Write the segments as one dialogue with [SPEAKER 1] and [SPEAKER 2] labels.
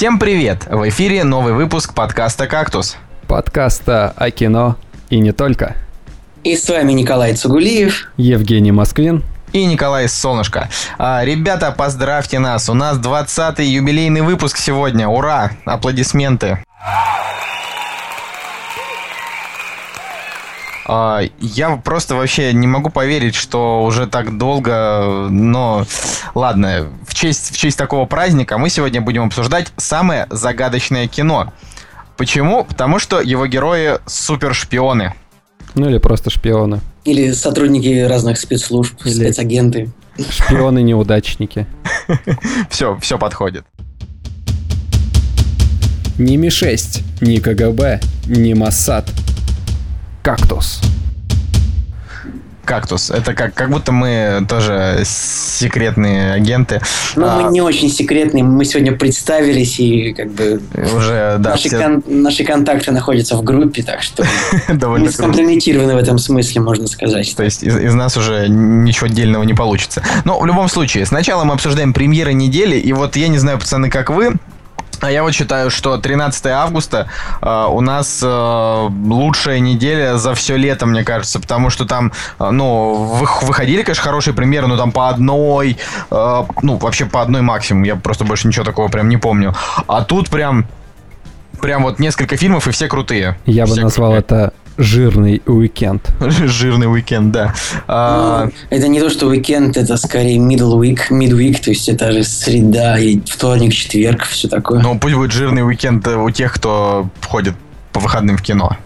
[SPEAKER 1] Всем привет! В эфире новый выпуск подкаста «Кактус».
[SPEAKER 2] Подкаста о кино и не только.
[SPEAKER 3] И с вами Николай Цугулиев.
[SPEAKER 2] Евгений Москвин.
[SPEAKER 1] И Николай Солнышко. А, ребята, поздравьте нас. У нас 20-й юбилейный выпуск сегодня. Ура! Аплодисменты. Я просто вообще не могу поверить, что уже так долго, но ладно, в честь, в честь такого праздника мы сегодня будем обсуждать самое загадочное кино. Почему? Потому что его герои супершпионы.
[SPEAKER 2] Ну или просто шпионы.
[SPEAKER 3] Или сотрудники разных спецслужб, или спецагенты.
[SPEAKER 2] Шпионы-неудачники.
[SPEAKER 1] Все, все подходит.
[SPEAKER 2] Ни Ми-6, ни КГБ, ни Моссад – Кактус.
[SPEAKER 1] Кактус. Это как, как будто мы тоже секретные агенты.
[SPEAKER 3] Ну, а, мы не очень секретные. Мы сегодня представились и как бы...
[SPEAKER 1] Уже, да.
[SPEAKER 3] Наши, все... кон- наши контакты находятся в группе, так что
[SPEAKER 1] Довольно
[SPEAKER 3] мы скомпрометированы в этом смысле, можно сказать.
[SPEAKER 1] То есть из, из нас уже ничего отдельного не получится. Но в любом случае, сначала мы обсуждаем премьеры недели, и вот я не знаю, пацаны, как вы, а я вот считаю, что 13 августа э, у нас э, лучшая неделя за все лето, мне кажется, потому что там, э, ну, вы, выходили, конечно, хорошие примеры, но там по одной, э, ну, вообще по одной максимум, я просто больше ничего такого прям не помню. А тут прям, прям вот несколько фильмов и все крутые.
[SPEAKER 2] Я
[SPEAKER 1] все
[SPEAKER 2] бы назвал
[SPEAKER 1] крутые.
[SPEAKER 2] это жирный уикенд.
[SPEAKER 1] Жирный уикенд, да.
[SPEAKER 3] А... Ну, это не то, что уикенд, это скорее middle week, midweek, то есть это же среда, и вторник, четверг, все такое.
[SPEAKER 1] Ну, пусть будет жирный уикенд у тех, кто ходит по выходным в кино.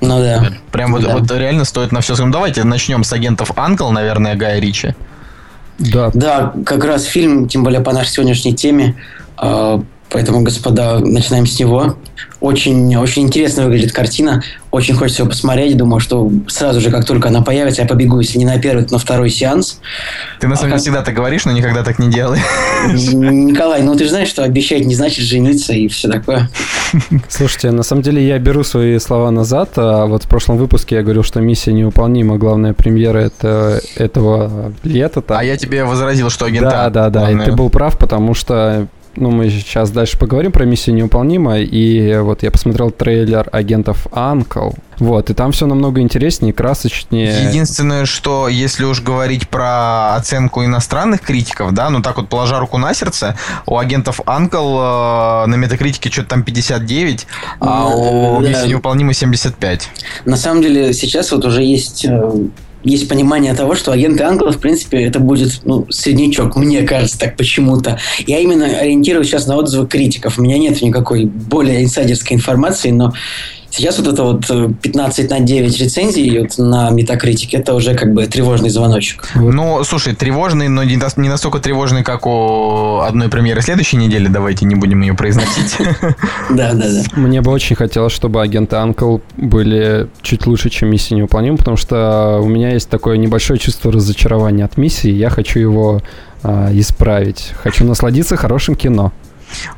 [SPEAKER 3] Ну да.
[SPEAKER 1] Прям вот,
[SPEAKER 3] да.
[SPEAKER 1] вот реально стоит на все. Ну, давайте начнем с агентов Анкл, наверное, Гая Ричи.
[SPEAKER 2] Да.
[SPEAKER 3] Да, как раз фильм, тем более по нашей сегодняшней теме, а, Поэтому, господа, начинаем с него. Очень, очень интересно выглядит картина. Очень хочется его посмотреть. Думаю, что сразу же, как только она появится, я побегу, если не на первый, то на второй сеанс.
[SPEAKER 1] Ты на самом деле а всегда так говоришь, но никогда так не делай.
[SPEAKER 3] Николай, ну ты же знаешь, что обещать не значит жениться и все такое.
[SPEAKER 2] Слушайте, на самом деле я беру свои слова назад. А вот в прошлом выпуске я говорил, что миссия невыполнима. Главная премьера это, этого лета.
[SPEAKER 1] А я тебе возразил, что агента.
[SPEAKER 2] Да, да, да. Главное. И ты был прав, потому что ну, мы сейчас дальше поговорим про миссию невыполнима, и вот я посмотрел трейлер агентов Анкл, вот, и там все намного интереснее, красочнее.
[SPEAKER 1] Единственное, что если уж говорить про оценку иностранных критиков, да, ну так вот положа руку на сердце, у агентов Анкл э, на метакритике что-то там 59, а у да. миссии невыполнима 75.
[SPEAKER 3] На самом деле сейчас вот уже есть есть понимание того, что агенты Анкла, в принципе, это будет ну, среднячок, мне кажется, так почему-то. Я именно ориентируюсь сейчас на отзывы критиков. У меня нет никакой более инсайдерской информации, но Сейчас вот это вот 15 э, на 9 рецензий вот на метакритике, это уже как бы тревожный звоночек.
[SPEAKER 1] Ну, слушай, тревожный, но не настолько тревожный, как у одной премьеры следующей недели. Давайте не будем ее произносить.
[SPEAKER 3] Да, да, да.
[SPEAKER 2] Мне бы очень хотелось, чтобы агенты Анкл были чуть лучше, чем миссия невыполнима, потому что у меня есть такое небольшое чувство разочарования от миссии. Я хочу его а, исправить. Хочу насладиться хорошим кино.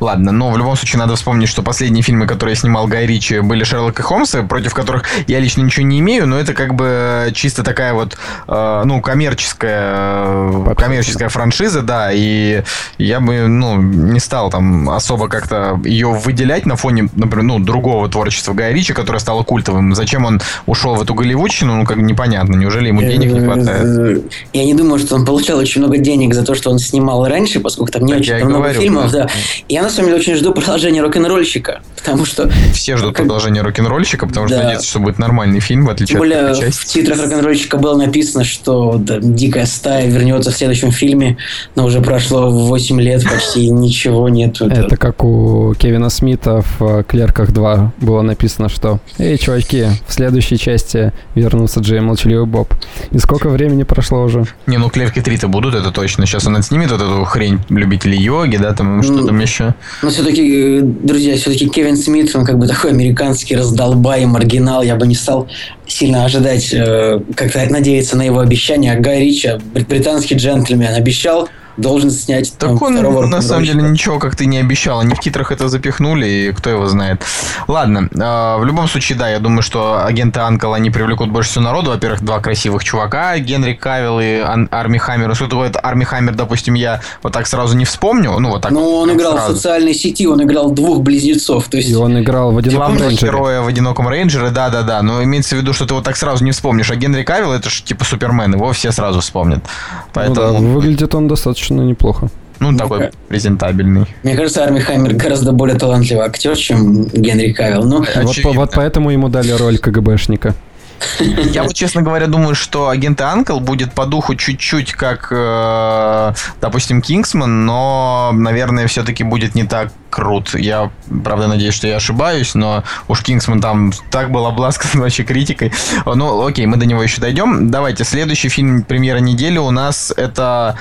[SPEAKER 1] Ладно, но в любом случае надо вспомнить, что последние фильмы, которые снимал Гай Ричи, были Шерлок и Холмсы, против которых я лично ничего не имею, но это как бы чисто такая вот, э, ну, коммерческая, Вообще, коммерческая франшиза, да, и я бы, ну, не стал там особо как-то ее выделять на фоне, например, ну, другого творчества Гая Ричи, которое стало культовым. Зачем он ушел в эту голливудщину, ну, как непонятно. Неужели ему денег не хватает?
[SPEAKER 3] Я не думаю, что он получал очень много денег за то, что он снимал раньше, поскольку там не так очень много говорю, фильмов, да. Я на самом деле очень жду продолжения рок-н-ролльщика, потому что...
[SPEAKER 1] Все ждут как... продолжения рок-н-ролльщика, потому что да. надеются, что будет нормальный фильм, в отличие
[SPEAKER 3] более,
[SPEAKER 1] от части.
[SPEAKER 3] в титрах рок-н-ролльщика было написано, что да, «Дикая стая» вернется в следующем фильме, но уже прошло 8 лет, почти ничего нет.
[SPEAKER 2] Это как у Кевина Смита в «Клерках 2» было написано, что «Эй, чуваки, в следующей части вернулся Джей Молчаливый Боб». И сколько времени прошло уже?
[SPEAKER 1] Не, ну «Клерки 3-то будут, это точно. Сейчас он отснимет вот эту хрень любителей йоги, да, там что там еще.
[SPEAKER 3] Но все-таки, друзья, все-таки Кевин Смит, он как бы такой американский раздолбай, маргинал. Я бы не стал сильно ожидать, э, как-то надеяться на его обещания. Гай Ричи, британский джентльмен, обещал должен снять
[SPEAKER 1] Так там, он, на самом деле, ничего как ты не обещал. Они в титрах это запихнули, и кто его знает. Ладно, э, в любом случае, да, я думаю, что агенты Анкл, они привлекут больше всего народу. Во-первых, два красивых чувака, Генри Кавилл и Ан- Арми Хаммер. Что такое Арми Хаммер, допустим, я вот так сразу не вспомню. Ну, вот так.
[SPEAKER 3] Ну, он играл
[SPEAKER 1] сразу.
[SPEAKER 3] в социальной сети, он играл двух близнецов. То есть...
[SPEAKER 2] И он играл в «Одиноком рейнджере».
[SPEAKER 1] героя в «Одиноком рейнджере», да-да-да. Но имеется в виду, что ты вот так сразу не вспомнишь. А Генри Кавилл, это же типа Супермен, его все сразу вспомнят. Поэтому...
[SPEAKER 2] Ну да, выглядит он достаточно неплохо.
[SPEAKER 1] Ну, такой презентабельный.
[SPEAKER 3] Мне кажется, Арми Хаммер гораздо более талантливый актер, чем Генри Кавилл. Ну,
[SPEAKER 2] вот, вот поэтому ему дали роль КГБшника.
[SPEAKER 1] Я вот, честно говоря, думаю, что агент Анкл будет по духу чуть-чуть как, э, допустим, Кингсман, но, наверное, все-таки будет не так крут. Я, правда, надеюсь, что я ошибаюсь, но уж Кингсман там так был обласкан вообще критикой. Ну, окей, мы до него еще дойдем. Давайте, следующий фильм премьера недели у нас это...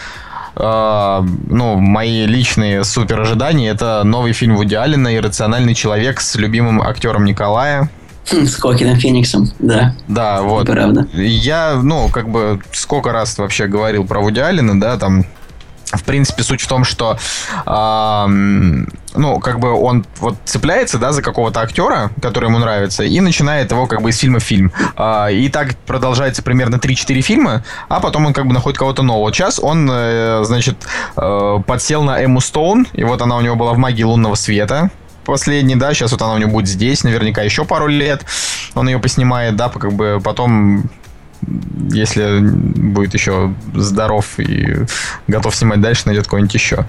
[SPEAKER 1] Uh, ну, мои личные супер ожидания это новый фильм Вуди Аллена «Иррациональный человек» с любимым актером Николая.
[SPEAKER 3] С Кокином Фениксом, да.
[SPEAKER 1] Да, вот.
[SPEAKER 3] Правда.
[SPEAKER 1] Я, ну, как бы, сколько раз вообще говорил про Вуди Аллена, да, там, в принципе, суть в том, что, э, ну, как бы он вот цепляется, да, за какого-то актера, который ему нравится, и начинает его как бы из фильма в фильм. Э, и так продолжается примерно 3-4 фильма, а потом он как бы находит кого-то нового. Сейчас он, э, значит, э, подсел на Эму Стоун, и вот она у него была в «Магии лунного света», последний, да, сейчас вот она у него будет здесь, наверняка еще пару лет он ее поснимает, да, как бы потом если будет еще здоров и готов снимать дальше, найдет кого-нибудь еще.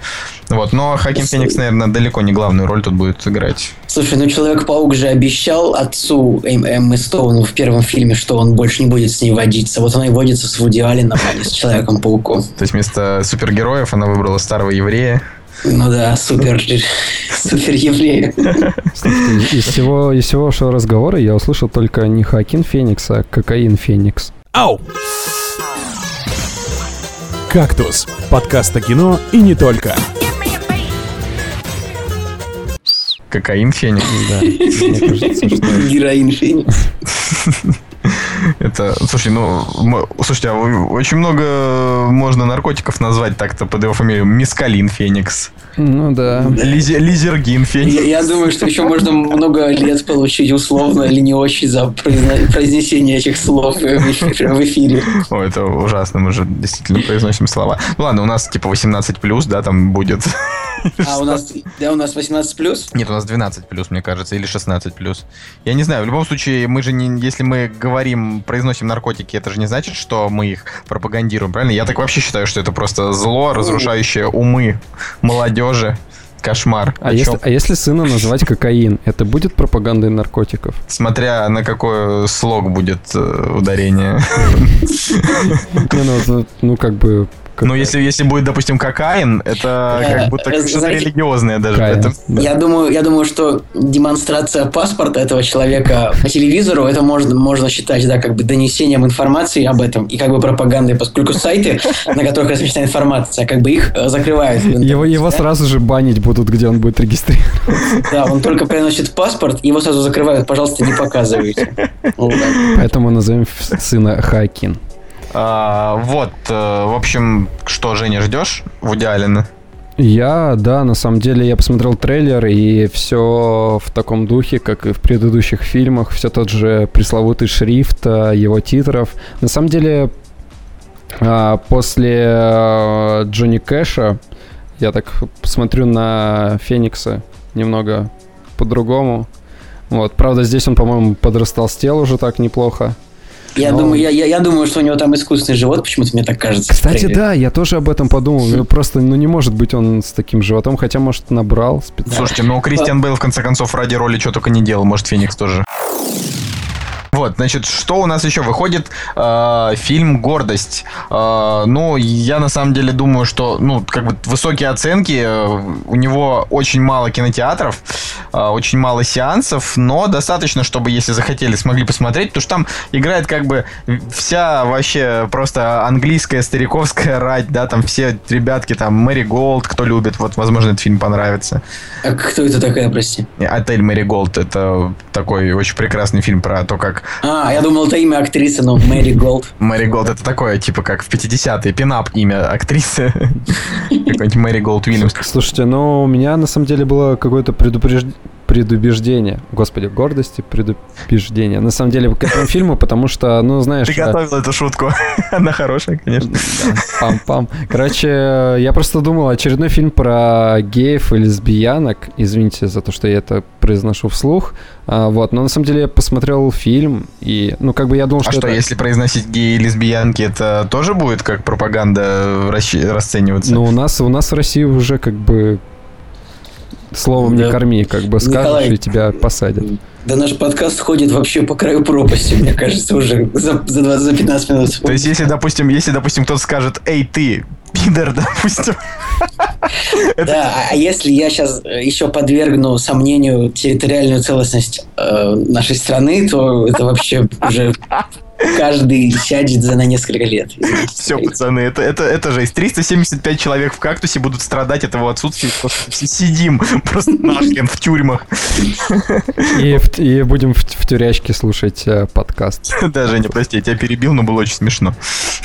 [SPEAKER 1] Вот. Но Хаким Феникс, наверное, далеко не главную роль тут будет играть.
[SPEAKER 3] Слушай, ну Человек-паук же обещал отцу Эм Эммы Стоуну в первом фильме, что он больше не будет с ней водиться. Вот она и водится с Вуди Алленом, а не с Человеком-пауком.
[SPEAKER 1] То есть вместо супергероев она выбрала старого еврея.
[SPEAKER 3] Ну да, супер, супер еврея.
[SPEAKER 2] Из всего, из всего вашего разговора я услышал только не Хакин Феникс, а Кокаин Феникс.
[SPEAKER 4] Ау! «Кактус» – подкаст о кино и не только.
[SPEAKER 1] Кокаин Феникс.
[SPEAKER 2] Да, мне кажется, что...
[SPEAKER 3] Героин Феникс.
[SPEAKER 1] Это, слушай, ну, слушайте, а очень много можно наркотиков назвать так-то под его фамилию. Мискалин Феникс.
[SPEAKER 2] Ну да.
[SPEAKER 1] Лизи, лизергин Феникс.
[SPEAKER 3] Я, я думаю, что еще можно много лет получить условно или не очень за произнесение этих слов в эфире. В эфире.
[SPEAKER 1] О, это ужасно, мы же действительно произносим слова. Ну ладно, у нас типа 18 плюс, да, там будет.
[SPEAKER 3] А у нас, да, у нас 18 плюс?
[SPEAKER 1] Нет, у нас 12 плюс, мне кажется, или 16 плюс. Я не знаю, в любом случае, мы же не, если мы говорим, произносим наркотики, это же не значит, что мы их пропагандируем, правильно? Я так вообще считаю, что это просто зло, разрушающее умы молодежи. Кошмар.
[SPEAKER 2] А если, а если сына называть кокаин, это будет пропагандой наркотиков?
[SPEAKER 1] Смотря на какой слог будет э, ударение.
[SPEAKER 2] Ну, ну, как бы
[SPEAKER 1] ну, если, если будет, допустим, кокаин, это как будто что-то религиозное даже. Это,
[SPEAKER 3] да. я, думаю, я думаю, что демонстрация паспорта этого человека по телевизору, это можно, можно считать, да, как бы донесением информации об этом и как бы пропагандой, поскольку сайты, на которых размещена информация, как бы их закрывают.
[SPEAKER 2] Его, его да? сразу же банить будут, где он будет регистрироваться.
[SPEAKER 3] Да, он только приносит паспорт, его сразу закрывают. Пожалуйста, не показывайте.
[SPEAKER 2] Поэтому назовем сына Хакин.
[SPEAKER 1] А, вот, э, в общем, что, Женя, ждешь Вуди Аллена?
[SPEAKER 2] Я, да, на самом деле я посмотрел трейлер, и все в таком духе, как и в предыдущих фильмах, все тот же пресловутый шрифт э, его титров. На самом деле, а, после э, Джонни Кэша я так смотрю на Феникса немного по-другому. Вот, правда, здесь он, по-моему, подрастолстел уже так неплохо.
[SPEAKER 3] Я, Но... думаю, я, я, я думаю, что у него там искусственный живот, почему-то мне так кажется.
[SPEAKER 2] Кстати, да, я тоже об этом подумал. Ну, просто, ну, не может быть он с таким животом, хотя, может, набрал
[SPEAKER 1] специально. Слушайте, ну, Кристиан Бейл, в конце концов, ради роли что только не делал. Может, Феникс тоже. Вот, значит, что у нас еще выходит? Э, фильм «Гордость». Э, ну, я на самом деле думаю, что, ну, как бы высокие оценки. Э, у него очень мало кинотеатров, э, очень мало сеансов, но достаточно, чтобы, если захотели, смогли посмотреть, потому что там играет как бы вся вообще просто английская стариковская рать, да, там все ребятки, там Мэри Голд, кто любит, вот, возможно, этот фильм понравится.
[SPEAKER 3] А кто это такая, прости?
[SPEAKER 1] «Отель Мэри Голд» — это такой очень прекрасный фильм про то, как
[SPEAKER 3] А, я думал, это имя актрисы, но Мэри Голд.
[SPEAKER 1] Мэри Голд это такое, типа как в 50-е, пинап имя актрисы. Какой-нибудь Мэри Голд Уильямс.
[SPEAKER 2] Слушайте, ну у меня на самом деле было какое-то предупреждение предубеждение. Господи, гордости, предубеждение. На самом деле к этому фильму, потому что, ну, знаешь...
[SPEAKER 1] Ты готовил эту шутку. Она хорошая, конечно.
[SPEAKER 2] Пам-пам. Короче, я просто думал, очередной фильм про геев и лесбиянок. Извините за то, что я это произношу вслух. А, вот, но на самом деле я посмотрел фильм, и, ну, как бы я думал,
[SPEAKER 1] а
[SPEAKER 2] что...
[SPEAKER 1] А что, если произносить геи и лесбиянки, это тоже будет как пропаганда расцениваться?
[SPEAKER 2] Ну, у нас, у нас в России уже как бы Словом да. не корми, как бы скажешь, Николай, и тебя посадят.
[SPEAKER 3] Да наш подкаст ходит вообще по краю пропасти, мне кажется, уже за, за, 20, за 15 минут.
[SPEAKER 1] То есть, если, допустим, если, допустим, кто-то скажет, эй, ты, пидор, допустим.
[SPEAKER 3] Да, а если я сейчас еще подвергну сомнению территориальную целостность э, нашей страны, то это вообще уже каждый сядет за на несколько лет.
[SPEAKER 1] Все, пацаны, это, это, это жесть. 375 человек в кактусе будут страдать от его отсутствия. Просто сидим просто нахрен в тюрьмах.
[SPEAKER 2] И, и будем в, в тюрячке слушать э, подкаст.
[SPEAKER 1] Да, Женя, прости, я тебя перебил, но было очень смешно.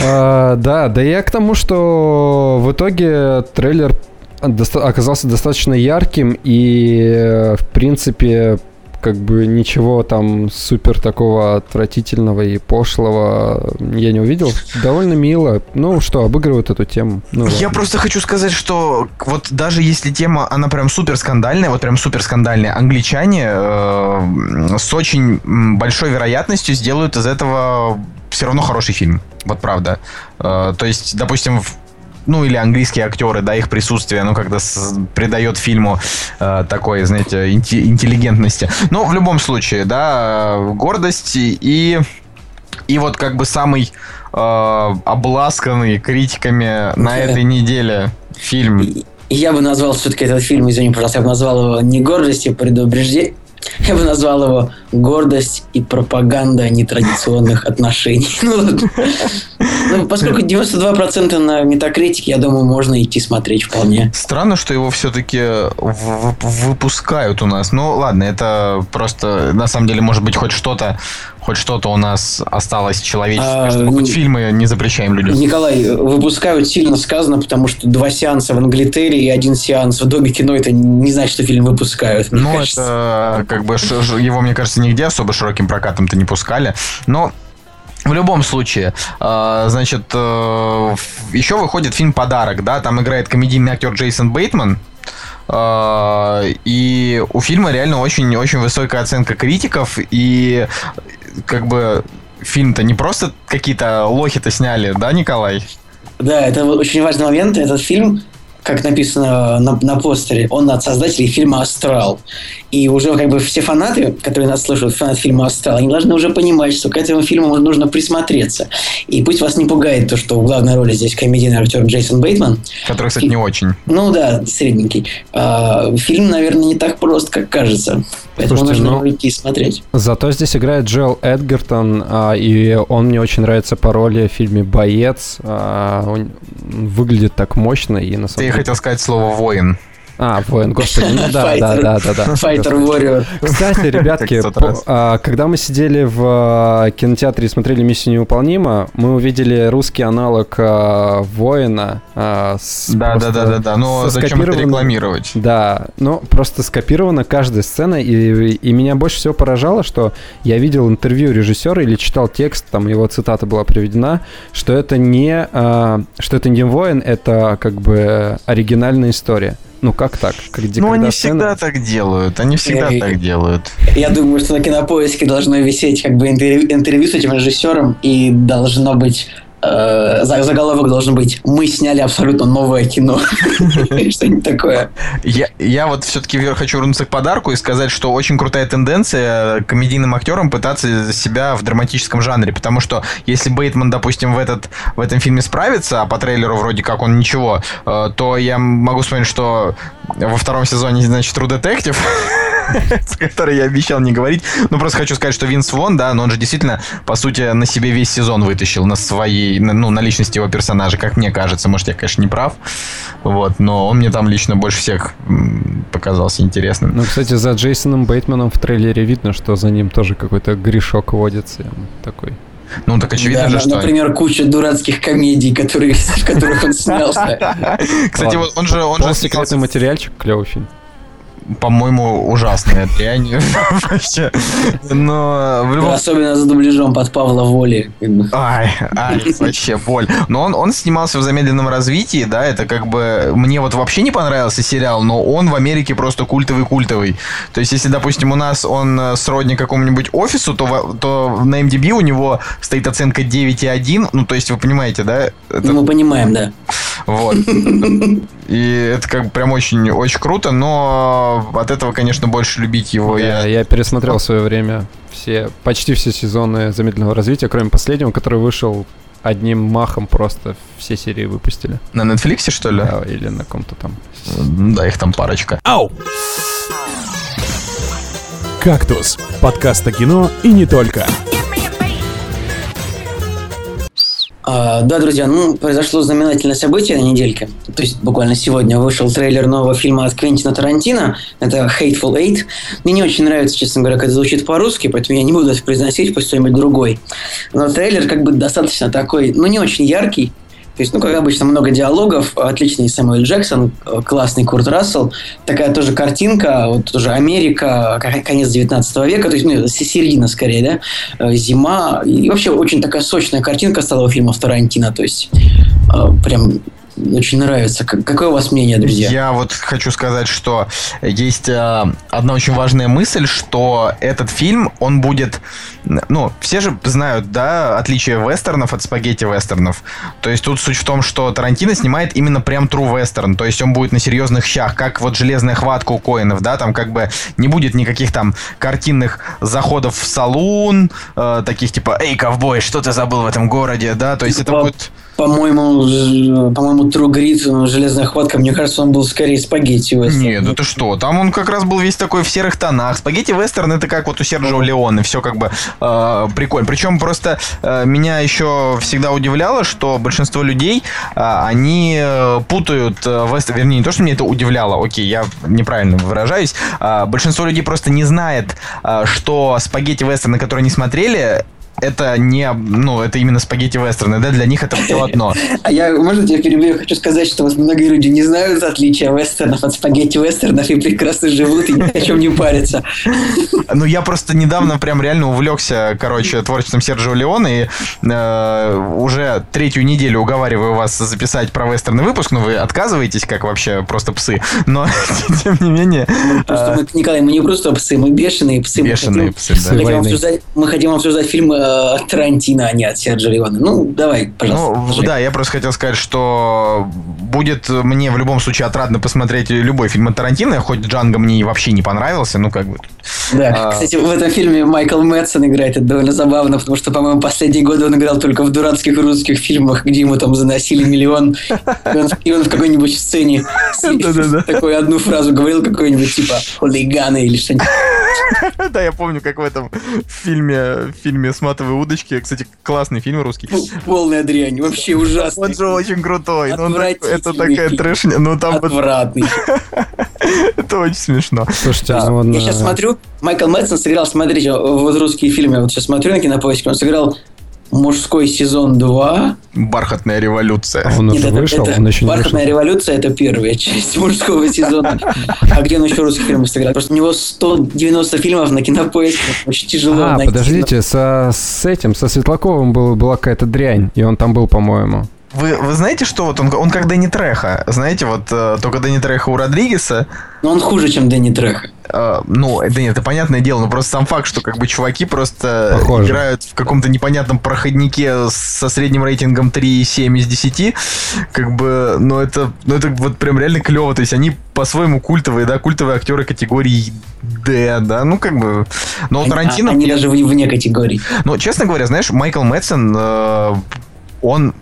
[SPEAKER 2] А, да, да я к тому, что в итоге трейлер оказался достаточно ярким и, э, в принципе, как бы ничего там супер такого отвратительного и пошлого я не увидел. Довольно мило. Ну что, обыгрывают эту тему. Ну,
[SPEAKER 1] я просто хочу сказать, что вот даже если тема, она прям супер скандальная, вот прям супер скандальная, англичане э, с очень большой вероятностью сделают из этого все равно хороший фильм. Вот правда. Э, то есть, допустим, в ну или английские актеры, да, их присутствие, ну, когда придает фильму э, такой, знаете, интеллигентности. Но в любом случае, да, гордость и, и вот как бы самый э, обласканный критиками на этой неделе фильм.
[SPEAKER 3] Я бы назвал все-таки этот фильм, извини, пожалуйста, я бы назвал его не гордостью, а предупреждением, я бы назвал его «Гордость и пропаганда нетрадиционных отношений». Ну, ну, поскольку 92% на метакритике, я думаю, можно идти смотреть вполне.
[SPEAKER 1] Странно, что его все-таки выпускают у нас. Ну, ладно, это просто, на самом деле, может быть, хоть что-то хоть что-то у нас осталось человеческое, а, чтобы хоть фильмы не запрещаем людям.
[SPEAKER 3] Николай, выпускают сильно сказано, потому что два сеанса в Англитере и один сеанс в Доме кино, это не значит, что фильм выпускают.
[SPEAKER 1] Ну, это как бы его, мне кажется, нигде особо широким прокатом-то не пускали. Но в любом случае, э, значит, э, еще выходит фильм «Подарок», да, там играет комедийный актер Джейсон Бейтман, э, и у фильма реально очень-очень высокая оценка критиков, и как бы фильм-то не просто какие-то лохи-то сняли, да, Николай?
[SPEAKER 3] Да, это очень важный момент. Этот фильм как написано на, на постере, он от создателей фильма «Астрал». И уже как бы все фанаты, которые нас слушают, фанаты фильма «Астрал», они должны уже понимать, что к этому фильму нужно присмотреться. И пусть вас не пугает то, что в главной роли здесь комедийный актер Джейсон Бейтман.
[SPEAKER 1] Который, кстати, не очень.
[SPEAKER 3] Ну да, средненький. А, фильм, наверное, не так прост, как кажется. Поэтому Слушайте, нужно ну, идти смотреть.
[SPEAKER 2] Зато здесь играет Джоэл Эдгертон, а, и он мне очень нравится по роли в фильме «Боец». А, он выглядит так мощно и на самом деле
[SPEAKER 1] хотел сказать слово «воин».
[SPEAKER 2] А, воин, господи, ну да, да, да, да, да.
[SPEAKER 3] Fighter Warrior.
[SPEAKER 2] Кстати, ребятки, а, когда мы сидели в а, кинотеатре и смотрели «Миссию невыполнима», мы увидели русский аналог а, воина.
[SPEAKER 1] Да, да, да, да, да, но зачем это рекламировать?
[SPEAKER 2] Да, ну просто скопирована каждая сцена, и, и меня больше всего поражало, что я видел интервью режиссера или читал текст, там его цитата была приведена, что это не, что это не воин, это как бы оригинальная история. Ну как так?
[SPEAKER 1] Как, ну они сцена... всегда так делают, они всегда я, так делают.
[SPEAKER 3] Я думаю, что на кинопоиске должно висеть как бы интервью, интервью с этим режиссером и должно быть э, заголовок должен быть «Мы сняли абсолютно новое кино». Что-нибудь такое.
[SPEAKER 1] Я, вот все-таки хочу вернуться к подарку и сказать, что очень крутая тенденция комедийным актерам пытаться себя в драматическом жанре, потому что если Бейтман, допустим, в, этот, в этом фильме справится, а по трейлеру вроде как он ничего, э, то я могу вспомнить, что во втором сезоне, значит, True Detective с которой я обещал не говорить. Ну, просто хочу сказать, что Винс Вон, да, но он же действительно, по сути, на себе весь сезон вытащил, на своей, ну, на личности его персонажа, как мне кажется. Может, я, конечно, не прав, вот, но он мне там лично больше всех показался интересным.
[SPEAKER 2] Ну, кстати, за Джейсоном Бейтманом в трейлере видно, что за ним тоже какой-то грешок водится такой.
[SPEAKER 1] Ну, так очевидно да, же,
[SPEAKER 3] что... Например, куча дурацких комедий, которые, в которых он снялся.
[SPEAKER 1] Кстати, вот он же... Он же
[SPEAKER 2] секретный материальчик, клевый фильм
[SPEAKER 1] по-моему, ужасная дрянь. Вообще. Но в любом...
[SPEAKER 3] Особенно за дубляжом под Павла Воли.
[SPEAKER 1] Ай, ай, вообще боль. Но он, он снимался в замедленном развитии, да, это как бы... Мне вот вообще не понравился сериал, но он в Америке просто культовый-культовый. То есть, если, допустим, у нас он э, сродни какому-нибудь офису, то, то на MDB у него стоит оценка 9,1. Ну, то есть, вы понимаете, да?
[SPEAKER 3] Это... Мы понимаем, да.
[SPEAKER 1] Вот. И это как бы прям очень, очень круто, но от этого, конечно, больше любить его
[SPEAKER 2] я... Я пересмотрел в свое время все, почти все сезоны замедленного развития, кроме последнего, который вышел одним махом просто все серии выпустили.
[SPEAKER 1] На Netflix, что ли?
[SPEAKER 2] Да, или на ком-то там.
[SPEAKER 1] Да, их там парочка. Ау!
[SPEAKER 4] «Кактус» — подкаст о кино и не только.
[SPEAKER 3] А, да, друзья, ну, произошло знаменательное событие на недельке. То есть буквально сегодня вышел трейлер нового фильма от Квентина Тарантино. Это Hateful Eight. Мне не очень нравится, честно говоря, как это звучит по-русски, поэтому я не буду это произносить, пусть кто-нибудь другой. Но трейлер как бы достаточно такой, ну, не очень яркий. То есть, ну, как обычно, много диалогов, отличный Самуэль Джексон, классный Курт Рассел, такая тоже картинка, вот тоже Америка, конец 19 века, то есть, ну, середина скорее, да, э, зима, и вообще очень такая сочная картинка стала у фильмов Тарантино, то есть, э, прям очень нравится. Какое у вас мнение, друзья?
[SPEAKER 1] Я вот хочу сказать, что есть э, одна очень важная мысль, что этот фильм, он будет... Ну, все же знают, да, отличие вестернов от спагетти-вестернов. То есть тут суть в том, что Тарантино снимает именно прям true вестерн. То есть он будет на серьезных щах, как вот «Железная хватка» у Коинов, да, там как бы не будет никаких там картинных заходов в салун, э, таких типа «Эй, ковбой, что ты забыл в этом городе?» Да, то есть это будет
[SPEAKER 3] по-моему, по-моему, True Grit, железная хватка, мне кажется, он был скорее спагетти вестерн.
[SPEAKER 1] Нет, ну ты что, там он как раз был весь такой в серых тонах. Спагетти вестерн это как вот у Серджио Леоне, все как бы э, прикольно. Причем просто э, меня еще всегда удивляло, что большинство людей, э, они путают э, вестерн, вернее, не то, что мне это удивляло, окей, я неправильно выражаюсь, э, большинство людей просто не знает, э, что спагетти вестерны, которые они смотрели, это не, ну, это именно спагетти вестерны, да, для них это все одно.
[SPEAKER 3] А я, можно тебя перебью, я хочу сказать, что вот многие люди не знают отличия вестернов от спагетти вестернов и прекрасно живут и ни о чем не парятся.
[SPEAKER 1] Ну, я просто недавно прям реально увлекся, короче, творчеством Серджио Леона и э, уже третью неделю уговариваю вас записать про вестерный выпуск, но вы отказываетесь, как вообще просто псы, но тем не менее...
[SPEAKER 3] Просто мы, Николай, мы не просто псы, мы бешеные псы.
[SPEAKER 1] Бешеные псы,
[SPEAKER 3] да. Мы хотим обсуждать фильмы от Тарантино, а не от Серджио Леона. Ну, давай, пожалуйста.
[SPEAKER 1] Ну, да, я просто хотел сказать, что будет мне в любом случае отрадно посмотреть любой фильм от Тарантино, хоть Джанго мне вообще не понравился, ну, как бы...
[SPEAKER 3] Да, а... кстати, в этом фильме Майкл Мэтсон играет, это довольно забавно, потому что, по-моему, последние годы он играл только в дурацких русских фильмах, где ему там заносили миллион, и он, в какой-нибудь сцене такую одну фразу говорил, какой-нибудь типа «хулиганы» или что-нибудь.
[SPEAKER 1] Да, я помню, как в этом фильме, фильме с матовой удочки. Кстати, классный фильм русский.
[SPEAKER 3] Полная дрянь, вообще ужасный.
[SPEAKER 1] Он же очень крутой. Это такая трэшня. Ну там
[SPEAKER 3] Отвратный.
[SPEAKER 1] Это очень смешно.
[SPEAKER 2] Слушайте, ну,
[SPEAKER 3] я сейчас смотрю, Майкл Мэтсон сыграл, смотрите, вот русские фильмы, я вот сейчас смотрю на кинопоиске, он сыграл Мужской сезон 2.
[SPEAKER 1] Бархатная революция.
[SPEAKER 2] А он Нет, уже это, вышел?
[SPEAKER 3] Это,
[SPEAKER 2] он еще
[SPEAKER 3] Бархатная
[SPEAKER 2] вышел.
[SPEAKER 3] революция это первая часть мужского сезона. А где он еще русских фильмов сыграл? Просто у него 190 фильмов на кинопоиске. Очень тяжело
[SPEAKER 2] А,
[SPEAKER 3] найти.
[SPEAKER 2] подождите, со, с этим, со Светлаковым был, была какая-то дрянь, и он там был, по-моему.
[SPEAKER 1] Вы, вы знаете, что вот он, он как Дэнни Треха. Знаете, вот э, только Дэнни Треха у Родригеса.
[SPEAKER 3] Но он хуже, чем Дэнни Треха.
[SPEAKER 1] Э, ну, это нет, это понятное дело, но просто сам факт, что как бы чуваки просто
[SPEAKER 2] Похоже.
[SPEAKER 1] играют в каком-то непонятном проходнике со средним рейтингом 3,7 из 10, как бы, ну это, ну это вот прям реально клево, то есть они по-своему культовые, да, культовые актеры категории D, да, ну как бы, но у Тарантино...
[SPEAKER 3] Они даже вне категории.
[SPEAKER 1] Ну, честно говоря, знаешь, Майкл Мэтсон, э, он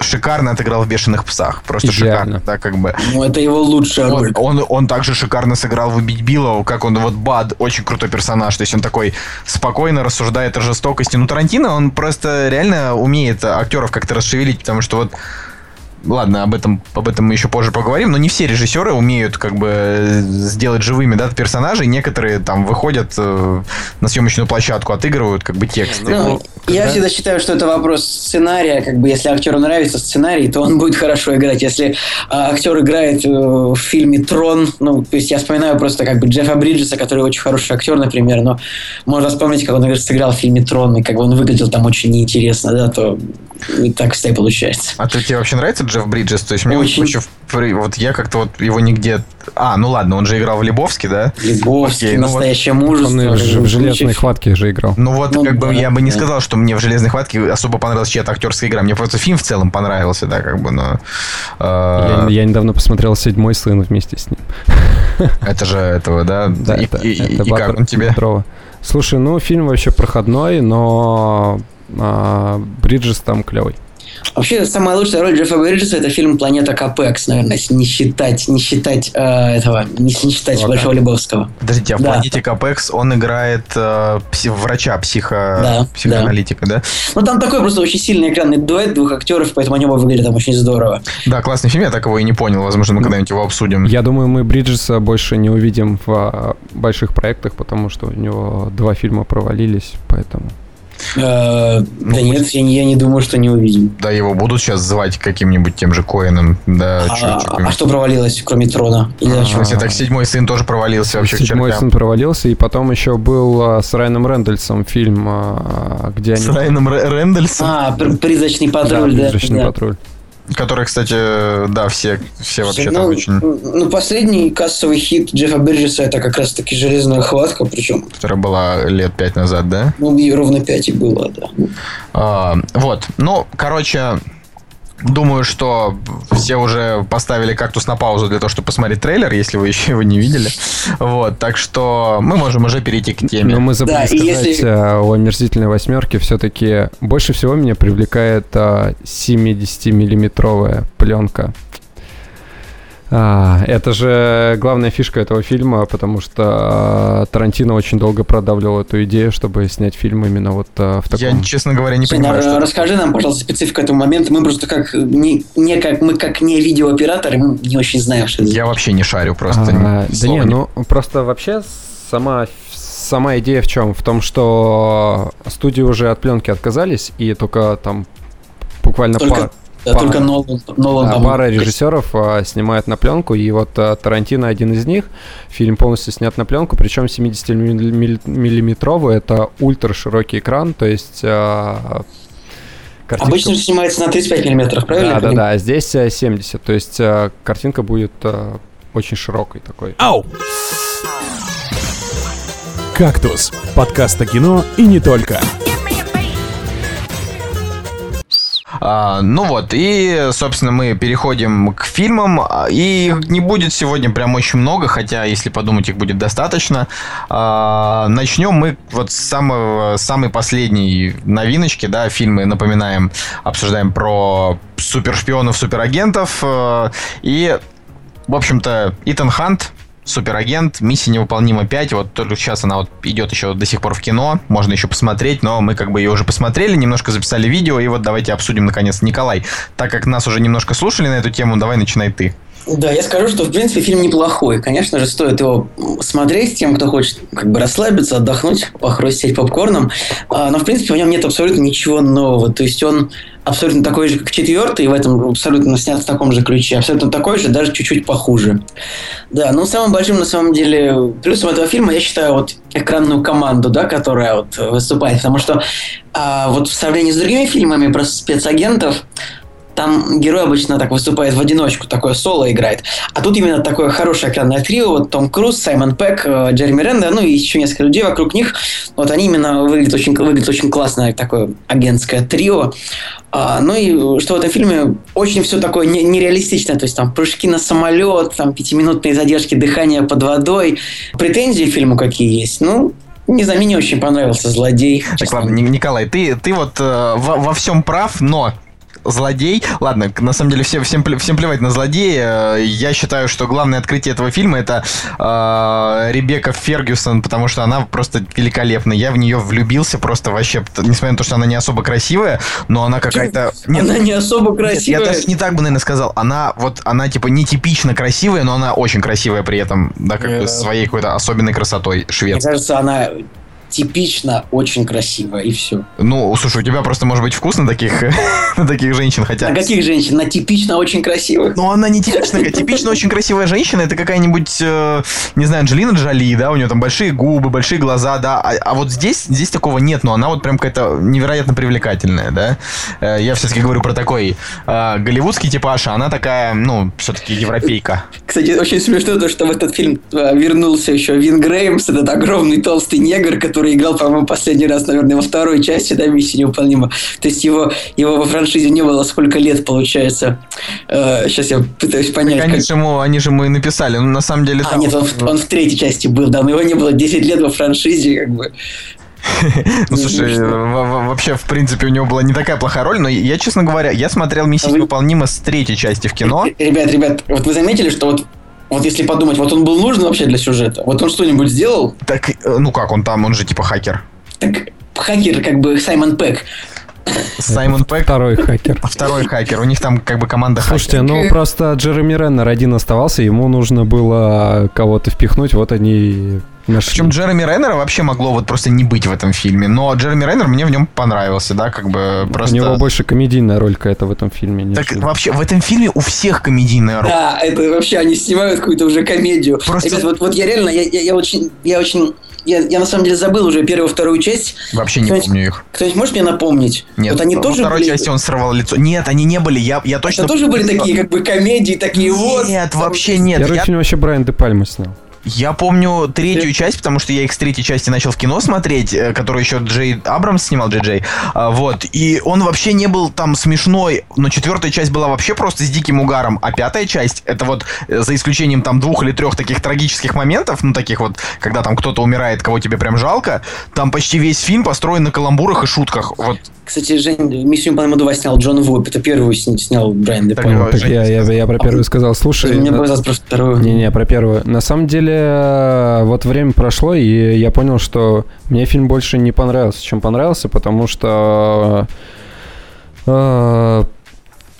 [SPEAKER 1] шикарно отыграл в «Бешеных псах». Просто
[SPEAKER 2] Идеально.
[SPEAKER 1] шикарно, да, как бы.
[SPEAKER 3] Ну, это его лучшая роль.
[SPEAKER 1] Он, он, он также шикарно сыграл в «Убить Билла», как он, вот Бад, очень крутой персонаж, то есть он такой спокойно рассуждает о жестокости. Ну, Тарантино, он просто реально умеет актеров как-то расшевелить, потому что вот Ладно, об этом, об этом мы еще позже поговорим, но не все режиссеры умеют как бы сделать живыми да, персонажей. Некоторые там выходят э, на съемочную площадку, отыгрывают как бы тексты.
[SPEAKER 3] Ну, я всегда считаю, что это вопрос сценария. Как бы если актеру нравится сценарий, то он будет хорошо играть. Если а, актер играет э, в фильме Трон, ну, то есть я вспоминаю просто как бы Джеффа Бриджеса, который очень хороший актер, например, но можно вспомнить, как он например, сыграл в фильме Трон, и как бы он выглядел там очень неинтересно, да, то и так всегда получается.
[SPEAKER 1] А то тебе вообще нравится Джефф Бриджес? То есть мне
[SPEAKER 3] Очень.
[SPEAKER 1] очень... Вот я как-то вот его нигде... А, ну ладно, он же играл в Лебовске, да?
[SPEAKER 3] Лебовский,
[SPEAKER 1] Окей, ну вот-
[SPEAKER 3] мужество.
[SPEAKER 2] Он и в, в железной хватке же играл.
[SPEAKER 1] Ну вот,
[SPEAKER 3] Ну
[SPEAKER 1] как бы
[SPEAKER 3] да,
[SPEAKER 1] я бы не
[SPEAKER 3] да.
[SPEAKER 1] сказал, что мне в «Железной хватке» особо понравилась чья-то актерская игра. Мне просто фильм в целом понравился, да, как бы, но... э,
[SPEAKER 2] Я, я недавно посмотрел «Седьмой сын» вместе с ним.
[SPEAKER 1] Это же этого, да?
[SPEAKER 2] Да,
[SPEAKER 1] и
[SPEAKER 2] это,
[SPEAKER 1] и-
[SPEAKER 2] это
[SPEAKER 1] и как он тебе?
[SPEAKER 2] Слушай, ну фильм вообще проходной, но а, Бриджес там клевый.
[SPEAKER 3] Вообще, самая лучшая роль Джеффа Бриджеса это фильм «Планета Капекс», наверное, если не считать, не считать э, этого, не считать
[SPEAKER 2] Ладно.
[SPEAKER 3] Большого Лебовского.
[SPEAKER 1] Подождите, а в
[SPEAKER 3] Да.
[SPEAKER 1] «Планете Капекс» он играет э, пси- врача, психо...
[SPEAKER 3] Да,
[SPEAKER 1] психоаналитика, да?
[SPEAKER 3] Ну, там такой просто очень сильный экранный дуэт двух актеров, поэтому они оба выглядят там очень здорово.
[SPEAKER 1] да? классный фильм, я так его и не понял. Возможно, мы когда-нибудь его обсудим.
[SPEAKER 2] Я думаю, мы Бриджеса больше не увидим в а, больших проектах, потому что у него два фильма провалились, поэтому...
[SPEAKER 3] Э, да нет, я, не- я не думаю, что не увидим.
[SPEAKER 1] Да, его будут сейчас звать каким-нибудь тем же Коэном, да,
[SPEAKER 3] А, а что провалилось, кроме Трона? Или
[SPEAKER 1] А, так седьмой сын тоже провалился вообще
[SPEAKER 2] Седьмой сын провалился, и потом еще был а, с Райаном Рэндальсом фильм, а, где они...
[SPEAKER 1] С Райаном Рэ- Рэндальсом,
[SPEAKER 3] А, пр- призрачный патруль, да.
[SPEAKER 2] «Призрачный
[SPEAKER 3] да.
[SPEAKER 2] патруль».
[SPEAKER 1] Который, кстати, да, все, все вообще
[SPEAKER 3] ну,
[SPEAKER 1] там очень...
[SPEAKER 3] ну, последний кассовый хит Джеффа Бриджеса это как раз таки железная хватка, причем
[SPEAKER 1] Которая была лет пять назад, да?
[SPEAKER 3] ну, ей ровно 5 и было, да.
[SPEAKER 1] А, вот, ну, короче, думаю, что все уже поставили кактус на паузу для того, чтобы посмотреть трейлер, если вы еще его не видели. Вот, так что мы можем уже перейти к теме.
[SPEAKER 2] Но мы забыли
[SPEAKER 3] Да,
[SPEAKER 2] сказать
[SPEAKER 3] если-
[SPEAKER 2] а, о омерзительной восьмерке. Все-таки больше всего меня привлекает а, 70-миллиметровая пленка. А, это же главная фишка этого фильма, потому что а, Тарантино очень долго продавливал эту идею, чтобы снять фильм именно вот а, в таком...
[SPEAKER 1] Я, честно говоря, не
[SPEAKER 3] Слушай,
[SPEAKER 1] понимаю, что...
[SPEAKER 3] Расскажи нам, пожалуйста, специфику этого момента. Мы просто как не, не как мы как не видеооператоры, мы не очень знаем, что это.
[SPEAKER 1] Я вообще не шарю просто.
[SPEAKER 2] А, да не- ну просто вообще сама сама идея в чем? В том, что студии уже от пленки отказались, и только там буквально
[SPEAKER 3] Только-
[SPEAKER 2] пар-
[SPEAKER 3] Да,
[SPEAKER 2] пара-
[SPEAKER 3] только Нолан, Нолан
[SPEAKER 2] да, пара режиссеров а, снимает на пленку, и вот а, Тарантино один из них. Фильм полностью снят на пленку, причем 70-миллиметровый, это ультра широкий экран, то есть а, картинка-
[SPEAKER 3] Обычно же снимается на 35 миллиметров, правильно?
[SPEAKER 2] Да, да, да, а здесь а, 70, то есть а, картинка будет а, очень широкой такой.
[SPEAKER 4] Ау! «Кактус» – подкаст о кино и не только.
[SPEAKER 1] А, ну вот, и, собственно, мы переходим к фильмам, а, и их не будет сегодня прям очень много, хотя, если подумать, их будет достаточно. А, начнем мы вот с самого, самой последней новиночки, да, фильмы, напоминаем, обсуждаем про супершпионов, суперагентов, и, в общем-то, Итан Хант, Суперагент, миссия невыполнима 5. Вот только сейчас она вот идет еще до сих пор в кино. Можно еще посмотреть, но мы как бы ее уже посмотрели, немножко записали видео, и вот давайте обсудим наконец. Николай, так как нас уже немножко слушали на эту тему, давай начинай ты.
[SPEAKER 3] Да, я скажу, что в принципе фильм неплохой. Конечно же, стоит его смотреть тем, кто хочет как бы расслабиться, отдохнуть, похрустеть попкорном. А, Но в принципе в нем нет абсолютно ничего нового. То есть он абсолютно такой же, как четвертый, и в этом абсолютно снят в таком же ключе. Абсолютно такой же, даже чуть-чуть похуже. Да, ну самым большим на самом деле плюсом этого фильма я считаю вот экранную команду, да, которая вот выступает, потому что а, вот в сравнении с другими фильмами про спецагентов там герой обычно так выступает в одиночку, такое соло играет. А тут именно такое хорошее экранное трио. Вот Том Круз, Саймон Пэк, Джереми Ренда, ну и еще несколько людей вокруг них. Вот они именно выглядят очень, выглядят очень классно, такое агентское трио. А, ну и что в этом фильме очень все такое не- нереалистичное. То есть там прыжки на самолет, там пятиминутные задержки дыхания под водой. Претензии к фильму какие есть? Ну, не знаю, мне не очень понравился злодей.
[SPEAKER 1] Так,
[SPEAKER 3] честно.
[SPEAKER 1] ладно, Ни- Николай, ты, ты вот э, во, во всем прав, но злодей. Ладно, на самом деле всем, всем, всем плевать на злодея. Я считаю, что главное открытие этого фильма это э, Ребекка Фергюсон, потому что она просто великолепна. Я в нее влюбился просто вообще, несмотря на то, что она не особо красивая, но она какая-то...
[SPEAKER 3] Нет, она не особо красивая.
[SPEAKER 1] Нет, я даже не так бы, наверное, сказал. Она вот, она типа нетипично красивая, но она очень красивая при этом, да, как бы своей какой-то особенной красотой шведской.
[SPEAKER 3] Мне кажется, она типично очень красиво, и все.
[SPEAKER 1] Ну, слушай, у тебя просто может быть вкус на таких, на таких женщин, хотя...
[SPEAKER 3] На каких женщин? На типично очень красивых?
[SPEAKER 1] Ну, она не типично, типично очень красивая женщина, это какая-нибудь, э, не знаю, Анджелина Джоли, да, у нее там большие губы, большие глаза, да, а, а вот здесь, здесь такого нет, но она вот прям какая-то невероятно привлекательная, да. Э, я все-таки говорю про такой э, голливудский типаж, а она такая, ну, все-таки европейка.
[SPEAKER 3] Кстати, очень смешно то, что в этот фильм вернулся еще Вин Греймс, этот огромный толстый негр, который который играл, по-моему, последний раз, наверное, во второй части, да, «Миссия невыполнима». То есть его, его во франшизе не было сколько лет, получается. Э, сейчас я пытаюсь понять.
[SPEAKER 1] Так они, как... же ему, они же ему и написали, ну, на самом деле...
[SPEAKER 3] А, там... нет, он, он в третьей части был, да, но его не было 10 лет во франшизе, как бы.
[SPEAKER 1] Ну, слушай, вообще, в принципе, у него была не такая плохая роль, но я, честно говоря, я смотрел «Миссия невыполнима» с третьей части в кино.
[SPEAKER 3] Ребят, ребят, вот вы заметили, что вот вот если подумать, вот он был нужен вообще для сюжета? Вот он что-нибудь сделал?
[SPEAKER 1] Так, э, ну как, он там, он же типа хакер.
[SPEAKER 3] Так, хакер как бы Саймон Пэк.
[SPEAKER 1] Саймон Пэк.
[SPEAKER 2] Второй хакер.
[SPEAKER 1] Второй хакер. У них там как бы команда
[SPEAKER 2] Слушайте, хакер. ну просто Джереми Реннер один оставался, ему нужно было кого-то впихнуть, вот они
[SPEAKER 1] Нашли. Причем Джереми Реннера вообще могло вот просто не быть в этом фильме. Но Джереми Реннер мне в нем понравился, да, как бы просто...
[SPEAKER 2] У него больше комедийная роль какая-то в этом фильме.
[SPEAKER 1] Так вообще, в этом фильме у всех комедийная роль.
[SPEAKER 3] Да, это вообще, они снимают какую-то уже комедию. Просто... Ребят, вот, вот я реально, я, я, я очень, я очень я, я на самом деле забыл уже первую, вторую часть.
[SPEAKER 1] Вообще не помню их.
[SPEAKER 3] Кто-нибудь может мне напомнить?
[SPEAKER 1] Нет.
[SPEAKER 3] Вот они
[SPEAKER 1] во
[SPEAKER 3] тоже
[SPEAKER 1] второй были... части он сорвал лицо. Нет, они не были. Я, я точно.
[SPEAKER 3] Это тоже были такие как бы комедии, такие вот.
[SPEAKER 1] Нет, вообще нет.
[SPEAKER 2] Первый я... фильм вообще Брайан Де Пальма снял.
[SPEAKER 1] Я помню третью часть, потому что я их с третьей части начал в кино смотреть, э, которую еще Джей Абрамс снимал, Джей Джей. А, вот. И он вообще не был там смешной, но четвертая часть была вообще просто с диким угаром. А пятая часть, это вот э, за исключением там двух или трех таких трагических моментов, ну таких вот, когда там кто-то умирает, кого тебе прям жалко, там почти весь фильм построен на каламбурах и шутках. Вот
[SPEAKER 3] кстати, Жень, «Миссию 2» снял Джон Вуп. Это первую снял Брайан Де Пальма.
[SPEAKER 2] Так, я, я, я про первую сказал. Слушай...
[SPEAKER 3] Мне показалось просто вторую.
[SPEAKER 2] Не-не, про первую. На самом деле, вот время прошло, и я понял, что мне фильм больше не понравился, чем понравился, потому что... Э,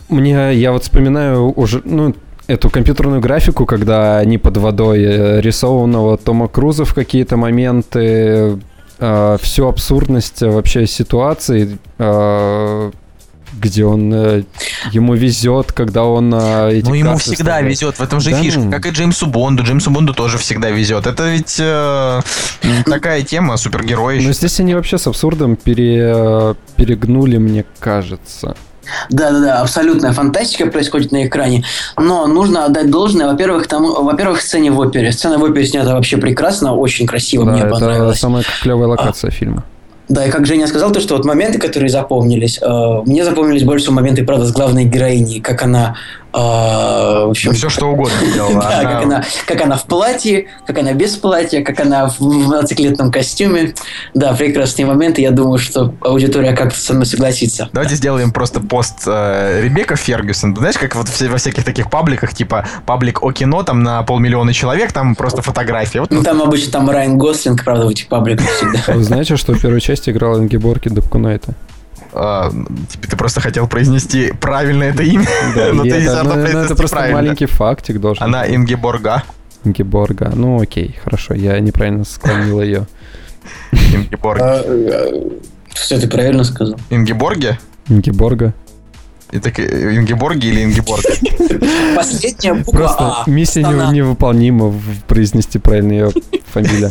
[SPEAKER 2] мне, я вот вспоминаю уже, ну, эту компьютерную графику, когда они под водой э, рисованного Тома Круза в какие-то моменты, э, всю абсурдность вообще ситуации, э, где он э, ему везет, когда он э,
[SPEAKER 1] эти Ну ему всегда ставит. везет, в этом же да? фишка, ну. как и Джеймсу Бонду. Джеймсу Бонду тоже всегда везет. Это ведь э, такая тема, супергерой.
[SPEAKER 2] Но здесь они вообще с абсурдом пере, э, перегнули, мне кажется.
[SPEAKER 3] Да-да-да, абсолютная фантастика происходит на экране. Но нужно отдать должное, во-первых, тому, во-первых, сцене в опере. Сцена в опере снята вообще прекрасно, очень красиво, да, мне это понравилось.
[SPEAKER 2] Это самая клевая локация а, фильма.
[SPEAKER 3] Да, и как Женя сказал, то, что вот моменты, которые запомнились, э, мне запомнились больше моменты, правда, с главной героиней, как она
[SPEAKER 1] а, в общем, все что угодно
[SPEAKER 3] делала. да, она... Как, она, как она в платье, как она без платья, как она в мотоциклетном костюме. Да, прекрасные моменты. Я думаю, что аудитория как-то со мной согласится.
[SPEAKER 1] Давайте сделаем просто пост э, Ребекка Фергюсон. Знаешь, как вот во всяких таких пабликах, типа паблик о кино, там на полмиллиона человек, там просто фотографии. Вот,
[SPEAKER 3] ну, там обычно там Райан Гослинг, правда, в этих пабликах всегда.
[SPEAKER 2] Вы знаете, что в первой части играл Ингеборги Дапкунайта?
[SPEAKER 1] А, ты просто хотел произнести правильно это имя.
[SPEAKER 2] Да, но ты это, ну, ну, это просто маленький фактик должен.
[SPEAKER 1] Она Ингеборга.
[SPEAKER 2] Ингеборга. Ну окей, хорошо, я неправильно склонил ее.
[SPEAKER 1] Ингеборга. А,
[SPEAKER 3] а, все, ты правильно сказал.
[SPEAKER 1] Ингеборге?
[SPEAKER 2] Ингеборга.
[SPEAKER 1] Это Ингеборги или Ингеборг?
[SPEAKER 3] Последняя буква Просто
[SPEAKER 2] а. миссия не, невыполнима произнести правильно ее фамилию.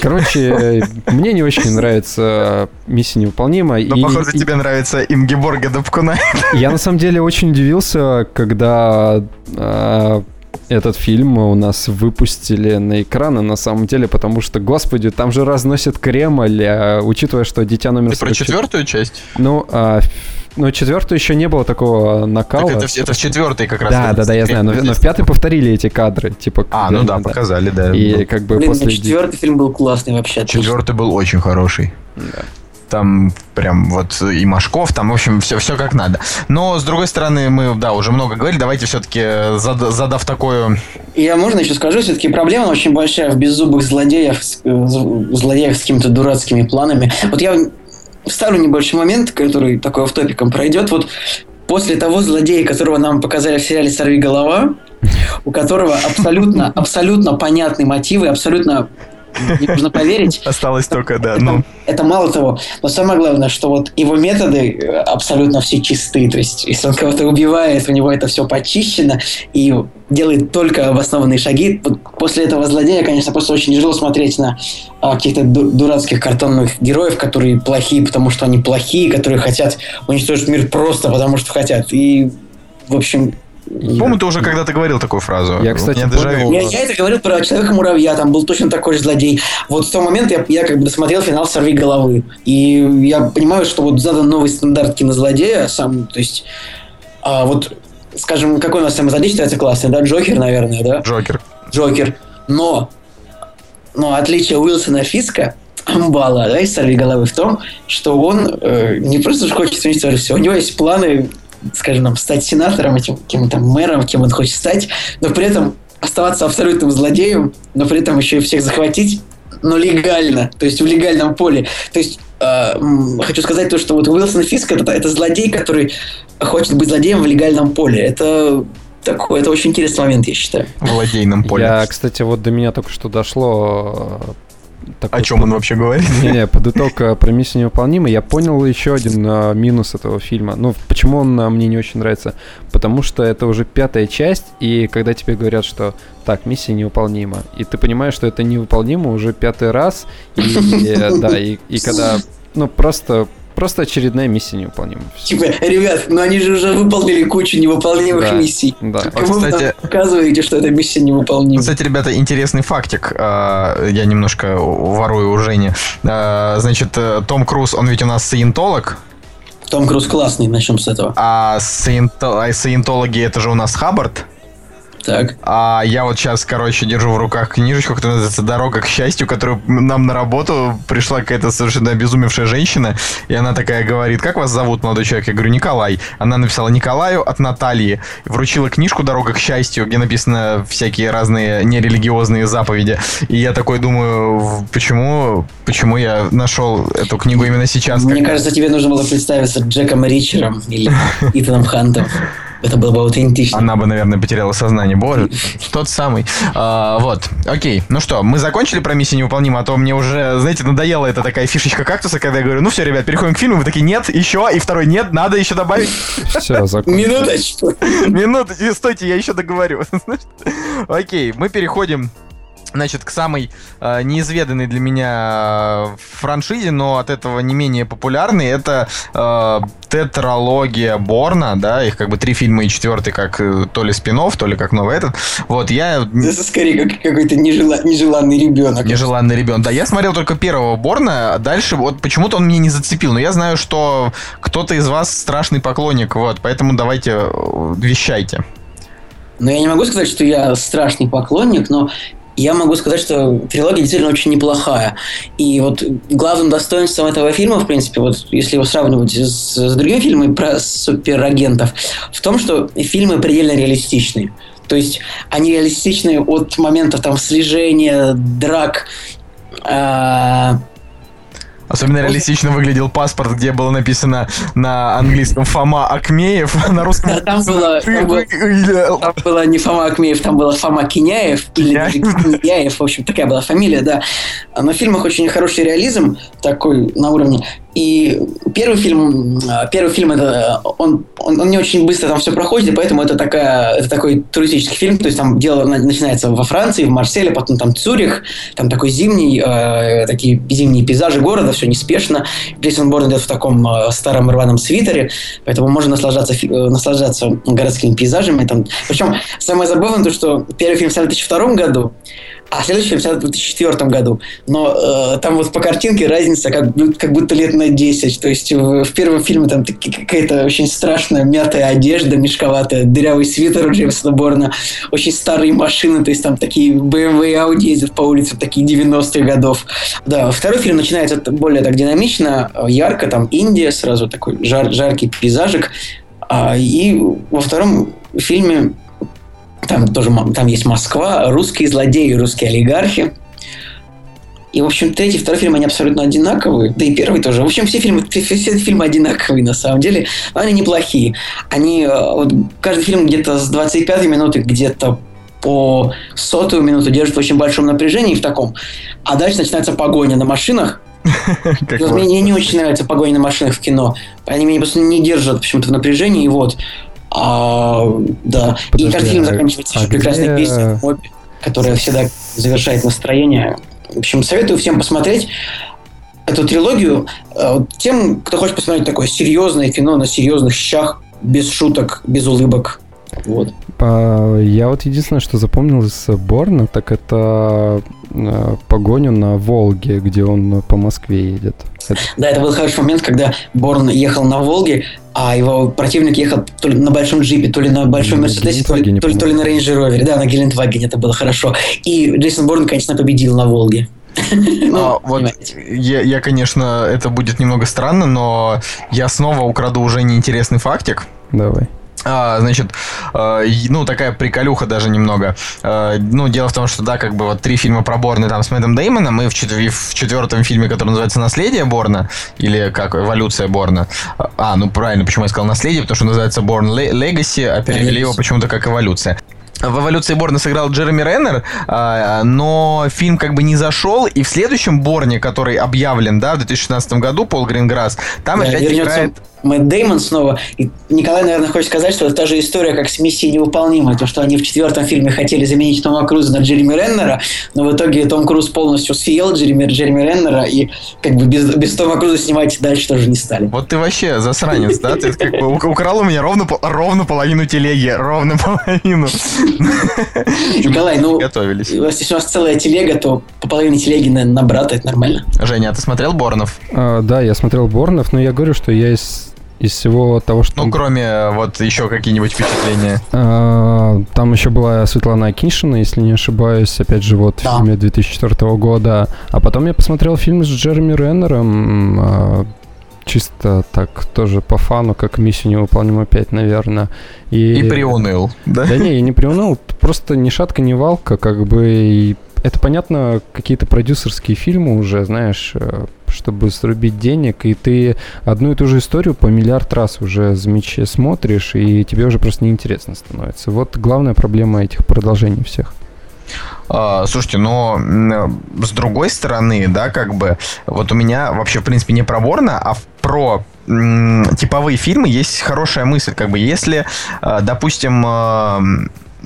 [SPEAKER 2] Короче, мне не очень нравится миссия невыполнима.
[SPEAKER 1] Но, и, похоже, и... тебе нравится Ингеборга Дапкуна.
[SPEAKER 2] Я на самом деле очень удивился, когда э, этот фильм у нас выпустили на экраны на самом деле, потому что, господи, там же разносят Кремль, а, учитывая, что «Дитя номер
[SPEAKER 1] Ты 44... про четвертую часть?
[SPEAKER 2] Ну, а, ну, четвертую еще не было такого накала.
[SPEAKER 1] Так это, это в четвертой как раз.
[SPEAKER 2] Да, да, да, я знаю. Но, но в пятой повторили эти кадры. Типа,
[SPEAKER 1] а, ну да, да, показали, да.
[SPEAKER 2] И как бы
[SPEAKER 3] Блин, после... четвертый фильм был классный вообще.
[SPEAKER 1] Четвертый был очень хороший. Да. там прям вот и Машков, там, в общем, все, все как надо. Но, с другой стороны, мы, да, уже много говорили, давайте все-таки, зад, задав такое...
[SPEAKER 3] Я, можно еще скажу, все-таки проблема очень большая в беззубых злодеях, э, злодеях с какими-то дурацкими планами. Вот я вставлю небольшой момент, который такой автопиком пройдет. Вот после того злодея, которого нам показали в сериале «Сорви голова», у которого абсолютно, абсолютно понятные мотивы, абсолютно не нужно поверить.
[SPEAKER 1] Осталось только, да.
[SPEAKER 3] Это, ну. это мало того. Но самое главное, что вот его методы э, абсолютно все чистые. То есть, если он кого-то убивает, у него это все почищено и делает только обоснованные шаги. Вот после этого злодея, конечно, просто очень тяжело смотреть на а, каких-то дурацких картонных героев, которые плохие, потому что они плохие, которые хотят уничтожить мир просто потому, что хотят. И, в общем,
[SPEAKER 1] по-моему, ты уже когда-то говорил такую фразу.
[SPEAKER 2] Я, кстати, я, понял...
[SPEAKER 3] я, я это говорил про Человека-муравья, там был точно такой же злодей. Вот в тот момент я, я как бы досмотрел финал «Сорви головы». И я понимаю, что вот задан новый стандарт кинозлодея, сам, то есть, а, вот, скажем, какой у нас самый злодей считается классный, да? Джокер, наверное, да?
[SPEAKER 1] Джокер.
[SPEAKER 3] Джокер. Но, но отличие Уилсона Фиска Амбала, да, из «Сорви головы» в том, что он э, не просто хочет уничтожить все, у него есть планы скажем, нам, стать сенатором, этим каким-то мэром, кем он хочет стать, но при этом оставаться абсолютным злодеем, но при этом еще и всех захватить, но легально, то есть в легальном поле. То есть э, хочу сказать то, что вот Уилсон Фиск это, это злодей, который хочет быть злодеем в легальном поле. Это такой, это очень интересный момент, я считаю.
[SPEAKER 1] В владейном поле.
[SPEAKER 2] Я, кстати, вот до меня только что дошло
[SPEAKER 1] такой, О чем он вообще говорит?
[SPEAKER 2] Не-не, под итог э, про миссию невыполнима я понял еще один а, минус этого фильма. Ну, почему он а, мне не очень нравится? Потому что это уже пятая часть, и когда тебе говорят, что так, миссия невыполнима, и ты понимаешь, что это невыполнимо уже пятый раз, и, да, и когда, ну, просто Просто очередная миссия невыполнима.
[SPEAKER 3] Типа, ребят, ну они же уже выполнили кучу невыполнимых да, миссий.
[SPEAKER 1] Да.
[SPEAKER 3] Как вот, кстати, вы показываете, что эта миссия невыполнима.
[SPEAKER 1] Кстати, ребята, интересный фактик. А, я немножко ворую у Жени. А, значит, э, Том Круз, он ведь у нас саентолог.
[SPEAKER 3] Том Круз классный, начнем с этого.
[SPEAKER 1] А, а саентологи это же у нас Хаббард.
[SPEAKER 3] Так.
[SPEAKER 1] А я вот сейчас, короче, держу в руках книжечку, которая называется «Дорога к счастью», которую нам на работу пришла какая-то совершенно обезумевшая женщина, и она такая говорит, как вас зовут, молодой человек? Я говорю, Николай. Она написала Николаю от Натальи, вручила книжку «Дорога к счастью», где написано всякие разные нерелигиозные заповеди. И я такой думаю, почему, почему я нашел эту книгу именно сейчас?
[SPEAKER 3] Мне кажется, тебе нужно было представиться Джеком Ричером или Итаном Хантом. Это было бы аутентично.
[SPEAKER 1] Она бы, наверное, потеряла сознание. Боже, тот самый. А, вот, окей. Ну что, мы закончили про миссию невыполнима, а то мне уже, знаете, надоела эта такая фишечка кактуса, когда я говорю, ну все, ребят, переходим к фильму, вы такие, нет, еще, и второй, нет, надо еще добавить.
[SPEAKER 2] Все, закончили.
[SPEAKER 3] Минуточку.
[SPEAKER 1] Минуту, стойте, я еще договорю. Окей, мы переходим значит, к самой э, неизведанной для меня э, франшизе, но от этого не менее популярной, это э, тетралогия Борна, да, их как бы три фильма и четвертый как э, то ли спин то ли как новый этот. Вот, я...
[SPEAKER 3] Это скорее как какой-то нежела... нежеланный ребенок.
[SPEAKER 1] Нежеланный ребенок, да. Я смотрел только первого Борна, а дальше вот почему-то он меня не зацепил, но я знаю, что кто-то из вас страшный поклонник, вот, поэтому давайте э, вещайте.
[SPEAKER 3] Ну, я не могу сказать, что я страшный поклонник, но я могу сказать, что трилогия действительно очень неплохая. И вот главным достоинством этого фильма, в принципе, вот если его сравнивать с, с другими фильмами про суперагентов, в том, что фильмы предельно реалистичны. То есть они реалистичны от момента там слежения, драк, э,
[SPEAKER 1] Особенно реалистично выглядел паспорт, где было написано на английском Фома Акмеев, а на русском...
[SPEAKER 3] Да, там было, там, было, там было не Фома Акмеев, там было Фома Киняев, или Киняев, в общем, такая была фамилия, да. В фильмах очень хороший реализм такой на уровне. И первый фильм, а, первый фильм это он, он, он не очень быстро там все проходит, и поэтому это такая, это такой туристический фильм, то есть там дело начинается во Франции, в Марселе, потом там Цюрих, там такой зимний, э, такие зимние пейзажи города, все неспешно. Джейсон Борн идет в таком э, старом рваном свитере, поэтому можно наслаждаться, э, наслаждаться городскими пейзажами. Там. Причем самое забавное то, что первый фильм в 2002 году, а следующий в 2004 году. Но э, там вот по картинке разница как, как будто лет на 10. То есть в, в первом фильме там какая-то очень страшная мятая одежда, мешковатая, дырявый свитер у Джеймса Борна, очень старые машины, то есть там такие BMW и Audi ездят по улице, такие 90-х годов. Да, второй фильм начинается более так динамично, ярко, там Индия, сразу такой жар, жаркий пейзажик. А, и во втором фильме там тоже там есть Москва, русские злодеи, русские олигархи. И, в общем, третий, второй фильм, они абсолютно одинаковые. Да и первый тоже. В общем, все фильмы, все, все фильмы одинаковые, на самом деле. Но они неплохие. Они, э, вот, каждый фильм где-то с 25 минуты, где-то по сотую минуту держит в очень большом напряжении в таком. А дальше начинается погоня на машинах. Мне не очень нравится погоня на машинах в кино. Они меня просто не держат почему-то в напряжении. И вот а, да. Подожди, и фильм а заканчивается а прекрасной где... песней, которая всегда завершает настроение. В общем, советую всем посмотреть эту трилогию. Э, тем, кто хочет посмотреть такое серьезное кино на серьезных щах, без шуток, без улыбок. Вот.
[SPEAKER 2] Я вот единственное, что запомнил из Борна, так это э, погоню на Волге, где он по Москве едет.
[SPEAKER 3] Это... Да, это был хороший момент, когда Борн ехал на Волге, а его противник ехал то ли на большом джипе, то ли на большом Мерседесе, то, ли, то, ли, то ли на Рейнджер Ровере. Да, на Гелендвагене это было хорошо. И Джейсон Борн, конечно, победил на Волге.
[SPEAKER 1] Ну, а, вот я, я, конечно, это будет немного странно, но я снова украду уже неинтересный фактик.
[SPEAKER 2] Давай.
[SPEAKER 1] А, значит, э, ну, такая приколюха даже немного. Э, ну, дело в том, что, да, как бы вот три фильма про Борна там с Мэттом Деймоном, и в, четв- в четвертом фильме, который называется «Наследие Борна», или как «Эволюция Борна». А, ну, правильно, почему я сказал «Наследие», потому что называется «Борн Legacy», а перевели его почему-то как «Эволюция». В эволюции Борна сыграл Джереми Реннер, а, но фильм как бы не зашел, и в следующем Борне, который объявлен, да, в 2016 году, Пол Гринграсс, там да, опять играет
[SPEAKER 3] Мэтт Деймон снова. И Николай, наверное, хочет сказать, что это та же история, как с «Миссией невыполнимой». То, что они в четвертом фильме хотели заменить Тома Круза на Джереми Реннера, но в итоге Том Круз полностью съел Джереми, Джереми Реннера, и как бы без, без Тома Круза снимать дальше тоже не стали.
[SPEAKER 1] Вот ты вообще засранец, да? Ты как бы украл у меня ровно, ровно половину телеги, ровно половину.
[SPEAKER 3] Николай, ну, готовились. если у нас целая телега, то по половине телеги, наверное, на брата, это нормально.
[SPEAKER 1] Женя, а ты смотрел Борнов?
[SPEAKER 2] А, да, я смотрел Борнов, но я говорю, что я из из всего того, что...
[SPEAKER 1] Ну, кроме э, вот еще какие-нибудь впечатления.
[SPEAKER 2] А, там еще была Светлана Акиншина, если не ошибаюсь, опять же, вот да. в фильме 2004 года. А потом я посмотрел фильм с Джереми Реннером, а, чисто так, тоже по фану, как «Миссию невыполнима 5», наверное.
[SPEAKER 1] И, и приуныл, да?
[SPEAKER 2] Да не, я не приуныл, просто ни шатка, ни валка, как бы, и это, понятно, какие-то продюсерские фильмы уже, знаешь, э, чтобы срубить денег, и ты одну и ту же историю по миллиард раз уже замеч... смотришь, и тебе уже просто неинтересно становится. Вот главная проблема этих продолжений всех.
[SPEAKER 1] А, слушайте, но с другой стороны, да, как бы, вот у меня вообще, в принципе, не про Борна, а про типовые фильмы есть хорошая мысль, как бы, если, а, допустим, а,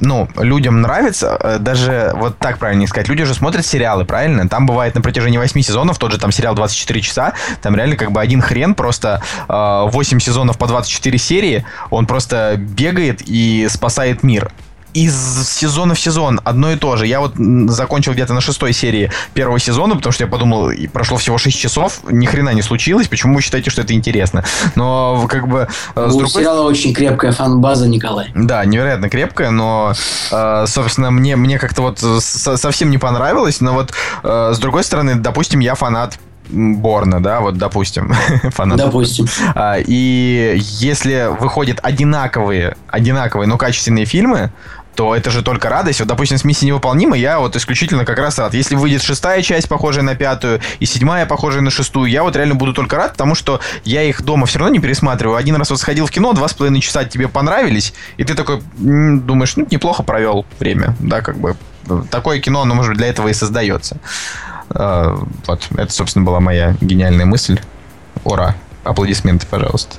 [SPEAKER 1] ну, людям нравится, э, даже вот так правильно сказать, люди же смотрят сериалы, правильно? Там бывает на протяжении 8 сезонов, тот же там сериал 24 часа, там реально как бы один хрен, просто э, 8 сезонов по 24 серии, он просто бегает и спасает мир из сезона в сезон одно и то же. Я вот закончил где-то на шестой серии первого сезона, потому что я подумал, прошло всего 6 часов, ни хрена не случилось, почему вы считаете, что это интересно? Но как бы...
[SPEAKER 3] Э, У другой... сериала очень крепкая фан-база, Николай.
[SPEAKER 1] Да, невероятно крепкая, но, э, собственно, мне, мне как-то вот совсем не понравилось, но вот с другой стороны, допустим, я фанат Борна, да, вот допустим.
[SPEAKER 3] фанат. Допустим.
[SPEAKER 1] А, и если выходят одинаковые, одинаковые, но качественные фильмы, то это же только радость. Вот, допустим, с миссией невыполнима я вот исключительно как раз рад. Если выйдет шестая часть, похожая на пятую, и седьмая, похожая на шестую, я вот реально буду только рад, потому что я их дома все равно не пересматриваю. Один раз вот сходил в кино, два с половиной часа тебе понравились, и ты такой думаешь, ну, неплохо провел время, да, как бы. Такое кино, оно, может быть, для этого и создается. А, вот, это, собственно, была моя гениальная мысль. Ура! Аплодисменты, пожалуйста.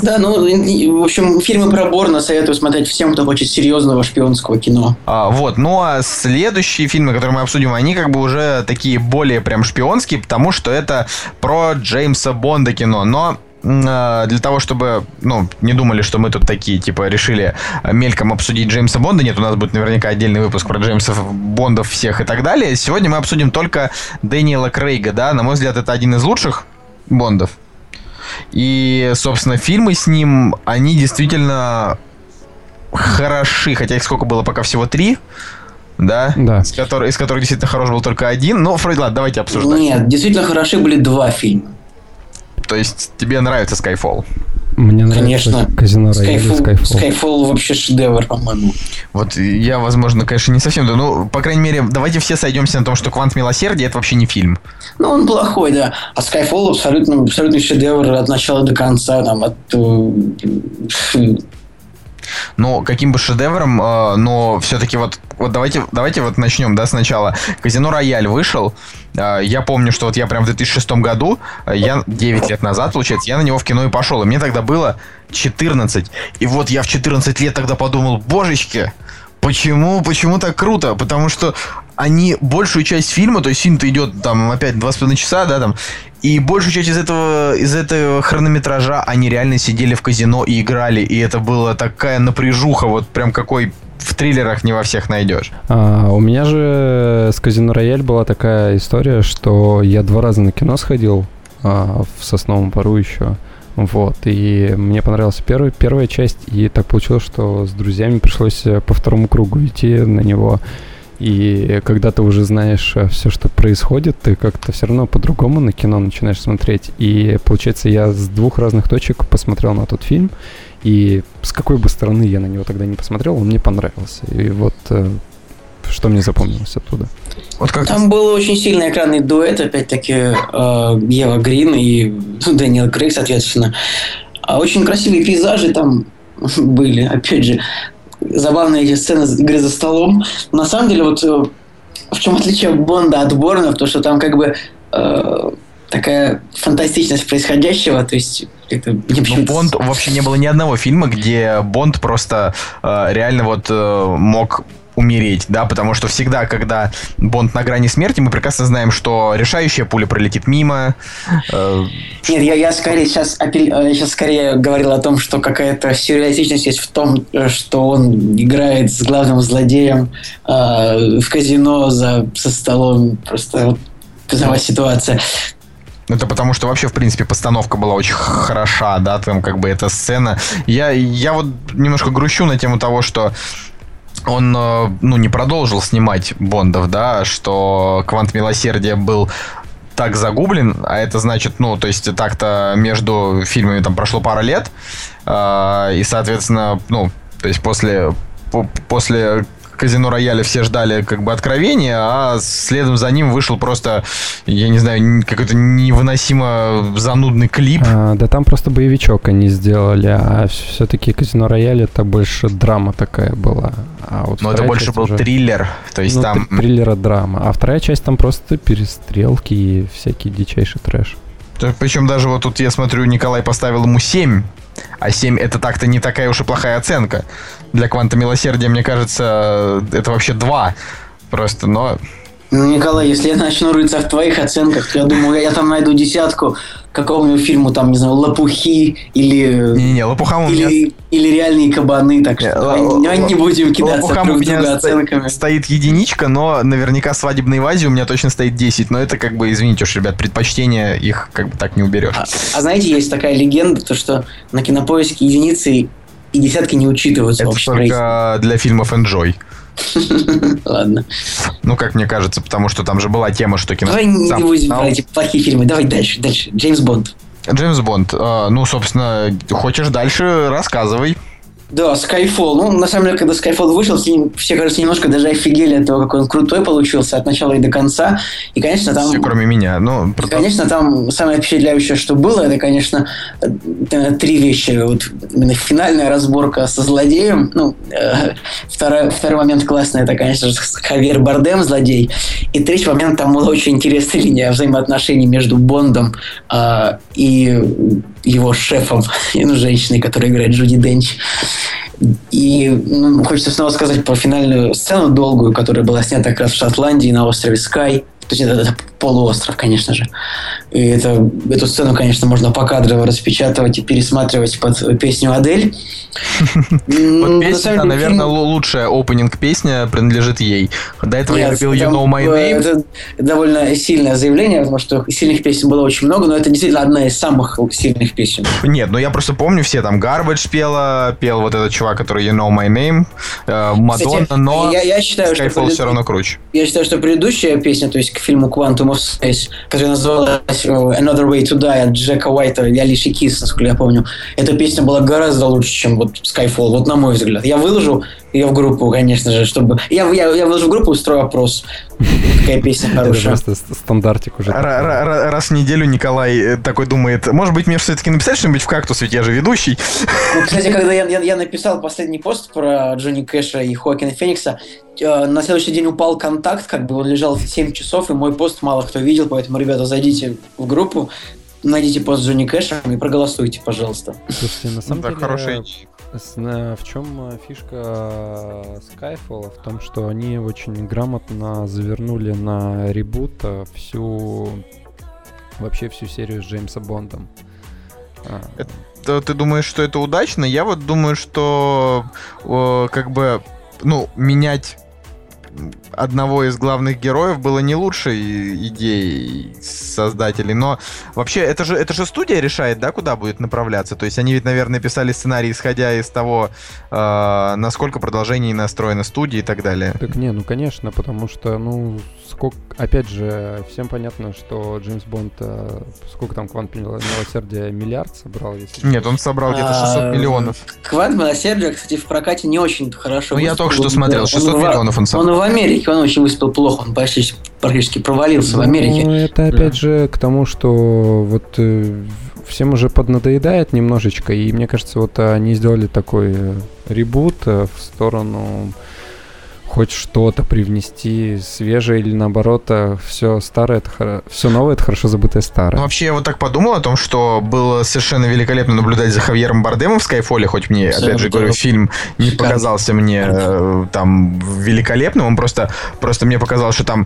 [SPEAKER 3] Да, ну, в общем, фильмы про Борна советую смотреть всем, кто хочет серьезного шпионского кино.
[SPEAKER 1] А, вот, ну а следующие фильмы, которые мы обсудим, они как бы уже такие более прям шпионские, потому что это про Джеймса Бонда кино. Но э, для того, чтобы, ну, не думали, что мы тут такие, типа, решили мельком обсудить Джеймса Бонда. Нет, у нас будет наверняка отдельный выпуск про Джеймсов Бондов всех и так далее. Сегодня мы обсудим только Дэниела Крейга, да. На мой взгляд, это один из лучших Бондов. И, собственно, фильмы с ним, они действительно хороши, хотя их сколько было пока всего три, да?
[SPEAKER 2] Да.
[SPEAKER 1] Из, которых, из которых действительно хорош был только один. Но, Фрейд, ладно, давайте обсуждать.
[SPEAKER 3] Нет, действительно хороши были два фильма.
[SPEAKER 1] То есть тебе нравится Skyfall?
[SPEAKER 2] Мне нравится
[SPEAKER 3] Конечно.
[SPEAKER 2] Казино
[SPEAKER 3] Skyfall,
[SPEAKER 2] Skyfall.
[SPEAKER 3] Skyfall вообще шедевр, по-моему.
[SPEAKER 1] Вот я, возможно, конечно, не совсем... да, Ну, по крайней мере, давайте все сойдемся на том, что «Квант милосердия» — это вообще не фильм.
[SPEAKER 3] Ну, он плохой, да. А Skyfall абсолютно, абсолютно шедевр от начала до конца. Там, от, э,
[SPEAKER 1] Но каким бы шедевром, э, но все-таки вот, вот давайте, давайте вот начнем, да, сначала. «Казино Рояль» вышел. Э, я помню, что вот я прям в 2006 году, э, я 9 лет назад, получается, я на него в кино и пошел. И мне тогда было 14. И вот я в 14 лет тогда подумал, божечки, Почему? Почему так круто? Потому что они большую часть фильма, то есть фильм-то идет там опять два с половиной часа, да, там, и большую часть из этого, из этого хронометража они реально сидели в казино и играли, и это была такая напряжуха, вот прям какой в триллерах не во всех найдешь.
[SPEAKER 2] А, у меня же с Казино Рояль была такая история, что я два раза на кино сходил а, в Сосновом Пару еще. Вот, и мне понравилась первая, первая часть, и так получилось, что с друзьями пришлось э, по второму кругу идти на него. И когда ты уже знаешь все, что происходит, ты как-то все равно по-другому на кино начинаешь смотреть. И получается, я с двух разных точек посмотрел на тот фильм, и с какой бы стороны я на него тогда не посмотрел, он мне понравился. И вот э, что мне запомнилось оттуда.
[SPEAKER 1] Вот как
[SPEAKER 3] Там был очень сильный экранный дуэт, опять-таки, э, Ева Грин и Дэниел Крейг, соответственно. А очень красивые пейзажи там были, опять же. Забавные эти сцены игры за столом. На самом деле, вот э, в чем отличие Бонда от Борна, то что там как бы э, такая фантастичность происходящего, то есть это мне
[SPEAKER 1] Ну, Бонд вообще не было ни одного фильма, где Бонд просто э, реально вот э, мог умереть, да, потому что всегда, когда Бонд на грани смерти, мы прекрасно знаем, что решающая пуля пролетит мимо. э,
[SPEAKER 3] Нет, я, я скорее сейчас, я сейчас скорее говорил о том, что какая-то сюрреалистичность есть в том, э, что он играет с главным злодеем э, в казино за со столом. Просто вот такова ситуация.
[SPEAKER 1] Это потому, что вообще, в принципе, постановка была очень хороша, да, там как бы эта сцена. Я, я вот немножко грущу на тему того, что он, э, ну, не продолжил снимать Бондов, да, что Квант Милосердия был так загублен, а это значит, ну, то есть так-то между фильмами там прошло пара лет, э, и, соответственно, ну, то есть после, по- после Казино Рояля все ждали как бы откровения, а следом за ним вышел просто, я не знаю, какой-то невыносимо занудный клип.
[SPEAKER 2] А, да там просто боевичок они сделали, а все-таки Казино Рояль это больше драма такая была. А вот
[SPEAKER 1] Но это больше был
[SPEAKER 2] уже-
[SPEAKER 1] триллер, то есть
[SPEAKER 2] ну,
[SPEAKER 1] там...
[SPEAKER 2] тр- триллера драма. А вторая часть там просто перестрелки и всякий дичайший трэш.
[SPEAKER 1] Причем даже вот тут я смотрю, Николай поставил ему 7, а 7 это так-то не такая уж и плохая оценка. Для Кванта Милосердия, мне кажется, это вообще 2. Просто, но...
[SPEAKER 3] Ну, Николай, если я начну рыться в твоих оценках, то я думаю, я там найду десятку какому-нибудь фильму, там, не знаю, «Лопухи» или...
[SPEAKER 1] Не-не-не, Лопухам у меня...
[SPEAKER 3] Или, или реальные кабаны, так что
[SPEAKER 1] Не,
[SPEAKER 3] давай, не будем кидаться
[SPEAKER 1] Лопухам
[SPEAKER 3] друг
[SPEAKER 1] у
[SPEAKER 3] друга оценками.
[SPEAKER 1] сто- стоит единичка, но наверняка свадебной вазе у меня точно стоит 10. Но это как бы, извините уж, ребят, предпочтения их как бы так не уберешь.
[SPEAKER 3] А, а знаете, есть такая легенда, то что на кинопоиске единицы и десятки не учитываются в
[SPEAKER 1] Это
[SPEAKER 3] рейтинге.
[SPEAKER 1] только для фильмов Enjoy.
[SPEAKER 3] Ладно.
[SPEAKER 1] Ну, как мне кажется, потому что там же была тема, что кино...
[SPEAKER 3] Давай не будем про эти плохие фильмы. Давай дальше, дальше. Джеймс Бонд.
[SPEAKER 1] Джеймс Бонд. э, ну, собственно, хочешь дальше, рассказывай.
[SPEAKER 3] Да, Skyfall. Ну, на самом деле, когда Skyfall вышел, все, кажется, немножко даже офигели от того, какой он крутой получился от начала и до конца. И, конечно, там...
[SPEAKER 1] Все, кроме меня. Ну, про-
[SPEAKER 3] Конечно, там самое впечатляющее, что было, это, конечно, э, три вещи. Вот именно финальная разборка со злодеем. Ну, э, второй, второй момент классный, это, конечно же, Хавьер Бардем, злодей. И третий момент, там была очень интересная линия взаимоотношений между Бондом э, и его шефом, ну, женщиной, которая играет Джуди Денч. И ну, хочется снова сказать про финальную сцену долгую, которая была снята как раз в Шотландии на острове Скай. То это полуостров, конечно же. И это, эту сцену, конечно, можно покадрово распечатывать и пересматривать под песню Адель.
[SPEAKER 1] Вот песня, наверное, лучшая опенинг песня принадлежит ей. До этого я любил You Know My Name.
[SPEAKER 3] Это довольно сильное заявление, потому что сильных песен было очень много, но это действительно одна из самых сильных песен.
[SPEAKER 1] Нет, ну я просто помню все, там Garbage пела, пел вот этот чувак, который You Know My Name, Мадонна, но
[SPEAKER 3] я, я считаю,
[SPEAKER 1] Skyfall все равно круче.
[SPEAKER 3] Я считаю, что предыдущая песня, то есть к фильму Quantum Space, которая называлась э, Another Way to Die от Джека Уайта и Алиши Кис, насколько я помню, эта песня была гораздо лучше, чем вот Skyfall, вот на мой взгляд. Я выложу ее в группу, конечно же, чтобы... Я, я, я выложу в группу, устрою опрос. Какая песня хорошая.
[SPEAKER 2] Это просто стандартик уже.
[SPEAKER 1] Раз в неделю Николай э, такой думает, может быть, мне все-таки написать что-нибудь в кактус, ведь я же ведущий.
[SPEAKER 3] Ну, кстати, когда я, я, я написал последний пост про Джонни Кэша и Хоакина Феникса, э, на следующий день упал контакт, как бы он лежал 7 часов, и мой пост мало кто видел, поэтому, ребята, зайдите в группу, найдите пост Джонни Кэша и проголосуйте, пожалуйста.
[SPEAKER 2] Слушайте, на самом
[SPEAKER 1] ну,
[SPEAKER 2] деле...
[SPEAKER 1] Хороший
[SPEAKER 2] в чем э, фишка Skyfall? В том, что они очень грамотно завернули на ребут э, всю вообще всю серию с Джеймсом Бондом.
[SPEAKER 1] А. Это, ты думаешь, что это удачно? Я вот думаю, что э, как бы ну менять одного из главных героев было не лучшей идеей создателей, но вообще это же, это же студия решает, да, куда будет направляться. То есть они ведь, наверное, писали сценарий, исходя из того, э, насколько продолжений настроена студия и так далее.
[SPEAKER 2] Так не, ну конечно, потому что, ну, сколько, опять же, всем понятно, что Джеймс Бонд, э, сколько там квант милосердия, миллиард собрал? Если
[SPEAKER 1] Нет, он собрал где-то 600 а, миллионов.
[SPEAKER 3] Квант милосердия, кстати, в прокате не очень хорошо.
[SPEAKER 1] Ну, я только что смотрел, 600 миллионов он собрал.
[SPEAKER 3] Он в Америке, он очень выступил плохо, он почти, практически провалился
[SPEAKER 2] ну,
[SPEAKER 3] в Америке.
[SPEAKER 2] Ну, это опять же к тому, что вот э, всем уже поднадоедает немножечко, и мне кажется, вот они сделали такой э, ребут в сторону хоть что-то привнести свежее или наоборот а все старое, это все новое, это хорошо забытое старое.
[SPEAKER 1] Ну, вообще, я вот так подумал о том, что было совершенно великолепно наблюдать за Хавьером Бардемом в Скайфоле, хоть мне, все, опять же, говорю, фильм не показался мне э, там великолепным, он просто, просто мне показалось, что там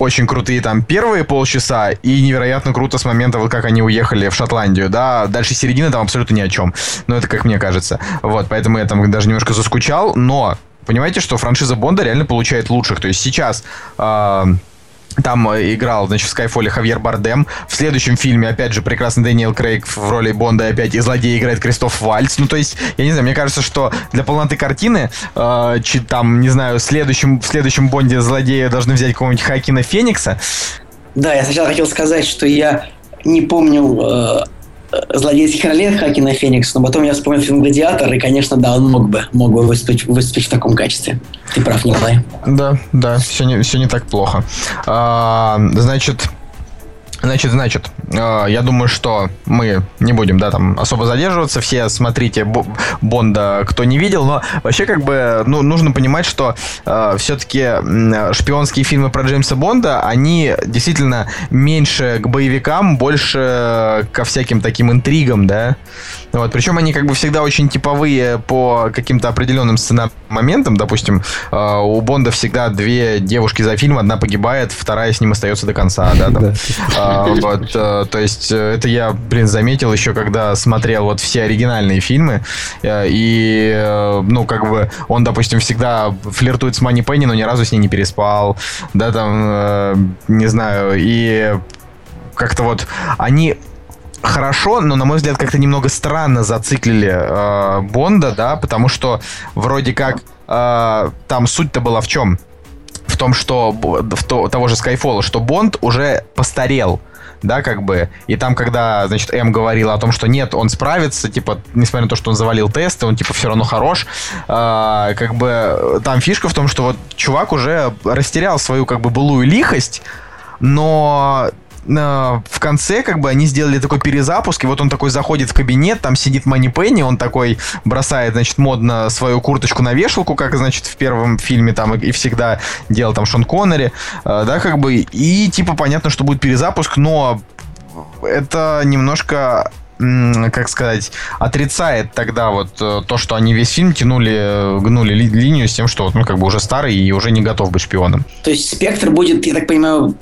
[SPEAKER 1] очень крутые там первые полчаса и невероятно круто с момента, вот как они уехали в Шотландию, да, дальше середина там абсолютно ни о чем, но это как мне кажется, вот, поэтому я там даже немножко заскучал, но понимаете, что франшиза Бонда реально получает лучших. То есть сейчас э, там играл, значит, в Скайфоле Хавьер Бардем. В следующем фильме, опять же, прекрасный Дэниел Крейг в роли Бонда, опять и злодей играет Кристоф Вальц. Ну, то есть, я не знаю, мне кажется, что для полноты картины, э, там, не знаю, в следующем, в следующем Бонде злодея должны взять какого-нибудь Хакина Феникса.
[SPEAKER 3] Да, я сначала хотел сказать, что я не помню э, злодейских ролей Хакина Феникс, но потом я вспомнил фильм «Гладиатор», и, конечно, да, он мог бы, мог бы выступить, выступить в таком качестве. Ты прав, Николай.
[SPEAKER 1] Да, да, все не, все не так плохо. А, значит, Значит, значит, э, я думаю, что мы не будем, да, там особо задерживаться. Все смотрите Бонда, кто не видел, но вообще как бы ну, нужно понимать, что э, все-таки шпионские фильмы про Джеймса Бонда, они действительно меньше к боевикам, больше ко всяким таким интригам, да. Вот, причем они как бы всегда очень типовые по каким-то определенным сценарным моментам. Допустим, э, у Бонда всегда две девушки за фильм, одна погибает, вторая с ним остается до конца, да, там. А, вот, э, то есть э, это я, блин, заметил еще, когда смотрел вот все оригинальные фильмы. И, ну, как бы он, допустим, всегда флиртует с Мани Пенни, но ни разу с ней не переспал. Да, там, не знаю, и как-то вот они хорошо, но, на мой взгляд, как-то немного странно зациклили э, Бонда, да, потому что вроде как э, там суть-то была в чем? Том, что в то, того же Skyfall, что Бонд уже постарел да, как бы. И там, когда, значит, М говорила о том, что нет, он справится, типа, несмотря на то, что он завалил тесты, он, типа, все равно хорош, э, как бы, там фишка в том, что вот чувак уже растерял свою, как бы, былую лихость, но в конце как бы они сделали такой перезапуск, и вот он такой заходит в кабинет, там сидит Мани Пенни, он такой бросает, значит, модно свою курточку на вешалку, как, значит, в первом фильме там и, всегда делал там Шон Коннери, э, да, как бы, и типа понятно, что будет перезапуск, но это немножко как сказать, отрицает тогда вот э, то, что они весь фильм тянули, гнули ли, линию с тем, что ну, как бы уже старый и уже не готов быть шпионом.
[SPEAKER 3] То есть Спектр будет, я так понимаю,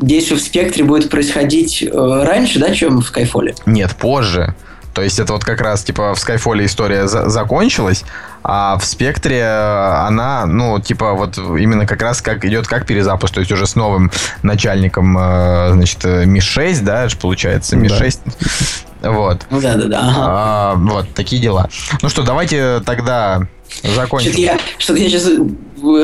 [SPEAKER 3] действие в спектре будет происходить э, раньше, да, чем в Скайфоле?
[SPEAKER 1] Нет, позже. То есть это вот как раз типа в Skyfall история за- закончилась, а в Спектре она, ну, типа вот именно как раз как идет как перезапуск, то есть уже с новым начальником, э, значит, Ми-6, да, получается, Ми-6. Вот.
[SPEAKER 3] Ну да, да, да. Ага.
[SPEAKER 1] А, вот, такие дела. Ну что, давайте тогда закончим.
[SPEAKER 3] Что-то я, что-то я сейчас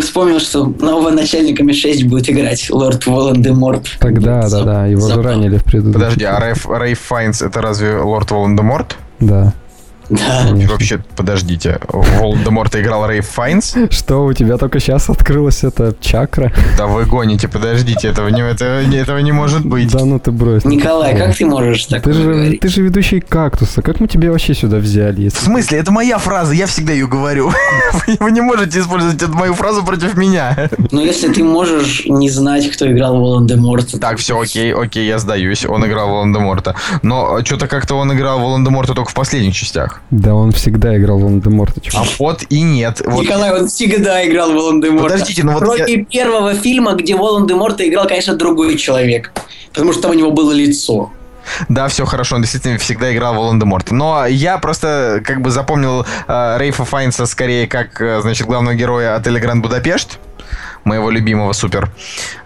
[SPEAKER 3] вспомнил, что нового начальника Ми-6 будет играть лорд Волан-де-Морт.
[SPEAKER 2] Тогда, да, да, его же
[SPEAKER 3] Забавно.
[SPEAKER 2] ранили в предыдущем.
[SPEAKER 1] Подожди, а Рейф, Рейф Файнс это разве Лорд Волан-де-Морт?
[SPEAKER 2] Да.
[SPEAKER 3] Да.
[SPEAKER 1] Вообще, подождите, Волан-де-Морта играл Рейф Файнс?
[SPEAKER 2] Что, у тебя только сейчас открылась эта чакра?
[SPEAKER 1] Да вы гоните, подождите, этого не, этого, не- этого не может быть.
[SPEAKER 2] Да ну ты брось.
[SPEAKER 3] Николай, как ты можешь так
[SPEAKER 2] Ты же,
[SPEAKER 3] говорить?
[SPEAKER 2] ты же ведущий кактуса. Как мы тебя вообще сюда взяли?
[SPEAKER 1] В
[SPEAKER 2] Если...
[SPEAKER 1] смысле? Это моя фраза, я всегда ее говорю. Вы- Вы не можете использовать эту мою фразу против меня.
[SPEAKER 3] Ну, если ты можешь не знать, кто играл Волан-де-Морта.
[SPEAKER 1] Так, все, окей, окей, я сдаюсь. Он играл Волан-де-Морта. Но что-то как-то он играл Волан-де-Морта только в последних частях.
[SPEAKER 2] Да он всегда играл Волан-де-Морта.
[SPEAKER 1] А вот и нет. Вот
[SPEAKER 3] Николай, он всегда играл Волан-де-Морта.
[SPEAKER 1] Подождите, ну вот
[SPEAKER 3] Кроме первого фильма, где Волан-де-Морта играл, конечно, другой человек. Потому что там у него было лицо.
[SPEAKER 1] Да, все хорошо, он действительно всегда играл Волан-де-Морта. Но я просто как бы запомнил э, Рейфа Файнса скорее как, э, значит, главного героя отеля Гранд Будапешт, моего любимого супер.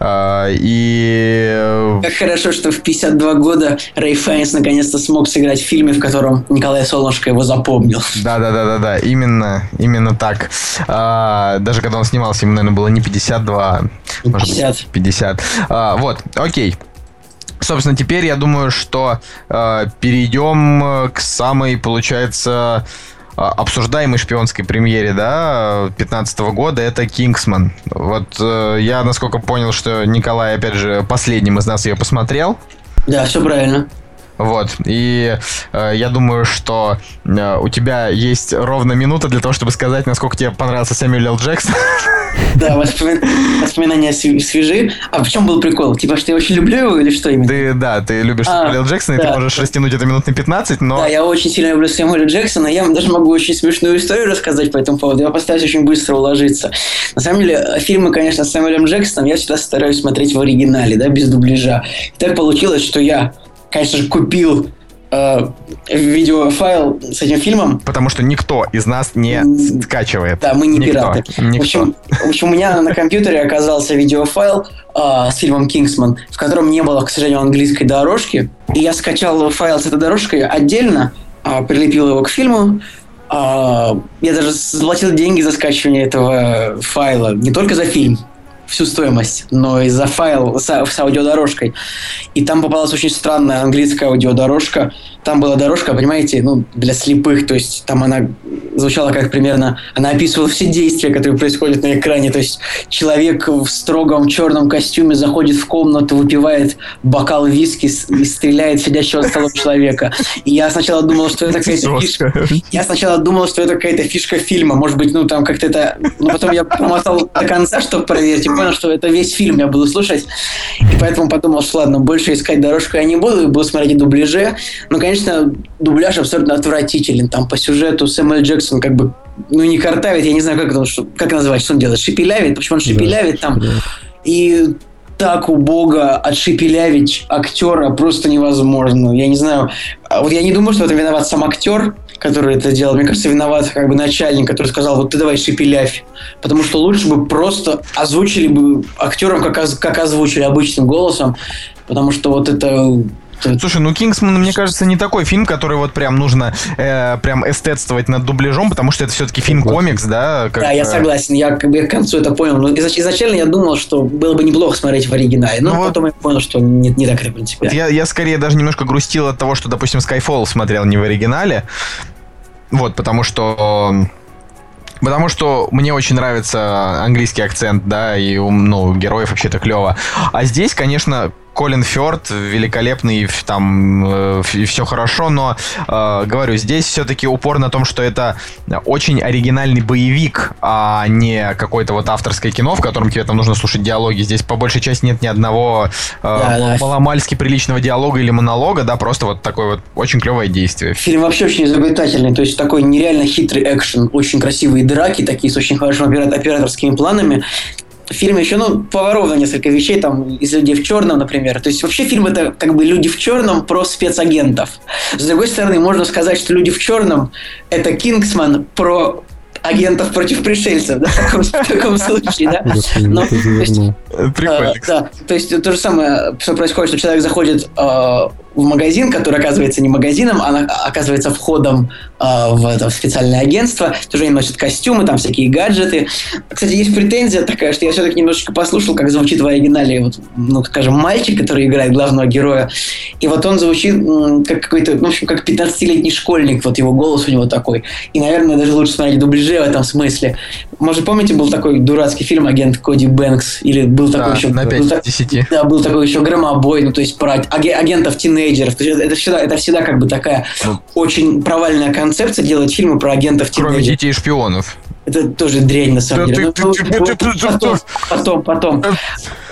[SPEAKER 1] Э, и... э,
[SPEAKER 3] Как хорошо, что в 52 года Рэй Файнс наконец-то смог сыграть в фильме, в котором Николай Солнышко его запомнил.
[SPEAKER 1] Да, да, да, да, да, именно, именно так. А, даже когда он снимался, ему, наверное, было не 52, может быть,
[SPEAKER 3] 50.
[SPEAKER 1] 50. А, вот, окей. Собственно, теперь я думаю, что э, перейдем к самой, получается, обсуждаемой шпионской премьере, да, 15 года, это Кингсман. Вот э, я, насколько понял, что Николай, опять же, последним из нас ее посмотрел.
[SPEAKER 3] Да, все правильно.
[SPEAKER 1] Вот, и э, я думаю, что э, у тебя есть ровно минута для того, чтобы сказать, насколько тебе понравился Сэмюэл Л. Джексон.
[SPEAKER 3] Да, воспоми- воспоминания свежи. А в чем был прикол? Типа, что я очень люблю его или что именно?
[SPEAKER 1] Ты, да, ты любишь
[SPEAKER 3] А,
[SPEAKER 1] Сэмюэла Л. Джексона, и ты можешь растянуть это минут на 15, но...
[SPEAKER 3] Да, я очень сильно люблю Сэмюэля Джексона. Я вам даже могу очень смешную историю рассказать по этому поводу. Я постараюсь очень быстро уложиться. На самом деле, фильмы, конечно, с Сэмюэлем Джексоном я всегда стараюсь смотреть в оригинале, да, без дубляжа. И так получилось, что я, конечно же, купил э, видеофайл с этим фильмом.
[SPEAKER 1] Потому что никто из нас не скачивает.
[SPEAKER 3] Да, мы не
[SPEAKER 1] Никто.
[SPEAKER 3] пираты. В
[SPEAKER 1] Никто.
[SPEAKER 3] общем, в общем, у меня на компьютере оказался видеофайл а, с фильмом «Кингсман», в котором не было, к сожалению, английской дорожки. И я скачал файл с этой дорожкой отдельно, а, прилепил его к фильму. А, я даже заплатил деньги за скачивание этого файла. Не только за фильм, всю стоимость, но и за файл с, с аудиодорожкой. И там попалась очень странная английская аудиодорожка. Там была дорожка, понимаете, ну, для слепых, то есть там она звучала как примерно... Она описывала все действия, которые происходят на экране. То есть человек в строгом черном костюме заходит в комнату, выпивает бокал виски и стреляет сидящего за столом человека. И я сначала думал, что это какая-то фишка. Я сначала думал, что это какая-то фишка фильма. Может быть, ну там как-то это... Но потом я промотал до конца, чтобы проверить, понял, что это весь фильм я буду слушать. И поэтому подумал, что ладно, больше искать дорожку я не буду, и буду смотреть дубляже. Но, конечно, дубляж абсолютно отвратителен. Там по сюжету Сэмюэл Джексон как бы ну, не картавит, я не знаю, как это, что, как называть, что он делает, шепелявит, почему он шепелявит там, и так убого отшепелявить актера просто невозможно. Я не знаю. А Вот я не думаю, что в этом виноват сам актер, который это делал. Мне кажется, виноват как бы начальник, который сказал, вот ты давай шепелявь. Потому что лучше бы просто озвучили бы актером, как, оз- как озвучили обычным голосом. Потому что вот это...
[SPEAKER 1] Слушай, ну Кингсман, мне кажется, не такой фильм, который вот прям нужно э, прям эстетствовать над дубляжом, потому что это все-таки фильм-комикс, да? как,
[SPEAKER 3] да, я согласен, я как бы к концу это понял. Но изнач- изначально я думал, что было бы неплохо смотреть в оригинале. Но
[SPEAKER 1] Ну вот-
[SPEAKER 3] потом я понял, что не, не так это принципиально.
[SPEAKER 1] Я, я скорее даже немножко грустил от того, что, допустим, Skyfall смотрел не в оригинале. Вот, потому что... Потому что мне очень нравится английский акцент, да, и ну, у героев вообще-то клево. А здесь, конечно, Колин Фёрд великолепный, там э, и все хорошо, но э, говорю, здесь все-таки упор на том, что это очень оригинальный боевик, а не какое-то вот авторское кино, в котором тебе там нужно слушать диалоги. Здесь по большей части нет ни одного э,
[SPEAKER 3] Да,
[SPEAKER 1] маломальски приличного диалога или монолога, да, просто вот такое вот очень клевое действие.
[SPEAKER 3] Фильм вообще очень изобретательный, то есть такой нереально хитрый экшен, очень красивые драки, такие с очень хорошими опера- операторскими планами. В фильме еще, ну, поворовано несколько вещей, там, из «Людей в черном», например. То есть, вообще фильм это как бы «Люди в черном» про спецагентов. С другой стороны, можно сказать, что «Люди в черном» это «Кингсман» про агентов против пришельцев, да, в таком, в таком случае, да. Но, то есть,
[SPEAKER 1] Прикольно.
[SPEAKER 3] э, да, то есть то же самое, что происходит, что человек заходит э, в магазин, который оказывается не магазином, а оказывается входом э, в это в специальное агентство. Тоже они носят костюмы, там всякие гаджеты. Кстати, есть претензия такая, что я все-таки немножечко послушал, как звучит в оригинале, вот, ну, скажем, мальчик, который играет главного героя. И вот он звучит как какой-то, ну, в общем, как 15-летний школьник, вот его голос у него такой. И, наверное, даже лучше смотреть дубляже в этом смысле. Может, помните, был такой дурацкий фильм «Агент Коди Бэнкс»? Или был такой
[SPEAKER 1] Да,
[SPEAKER 3] еще...
[SPEAKER 1] на
[SPEAKER 3] был
[SPEAKER 1] 5
[SPEAKER 3] так-
[SPEAKER 1] из 10.
[SPEAKER 3] да, был такой еще громобой, ну, то есть про аге- агентов тинейджеров. То есть это всегда, это всегда как бы такая
[SPEAKER 1] Ну.
[SPEAKER 3] очень провальная концепция делать фильмы про агентов
[SPEAKER 1] Кроме
[SPEAKER 3] тинейджеров.
[SPEAKER 1] детей шпионов.
[SPEAKER 3] Это тоже дрянь, на самом деле. Ну, ну, потом, потом, потом.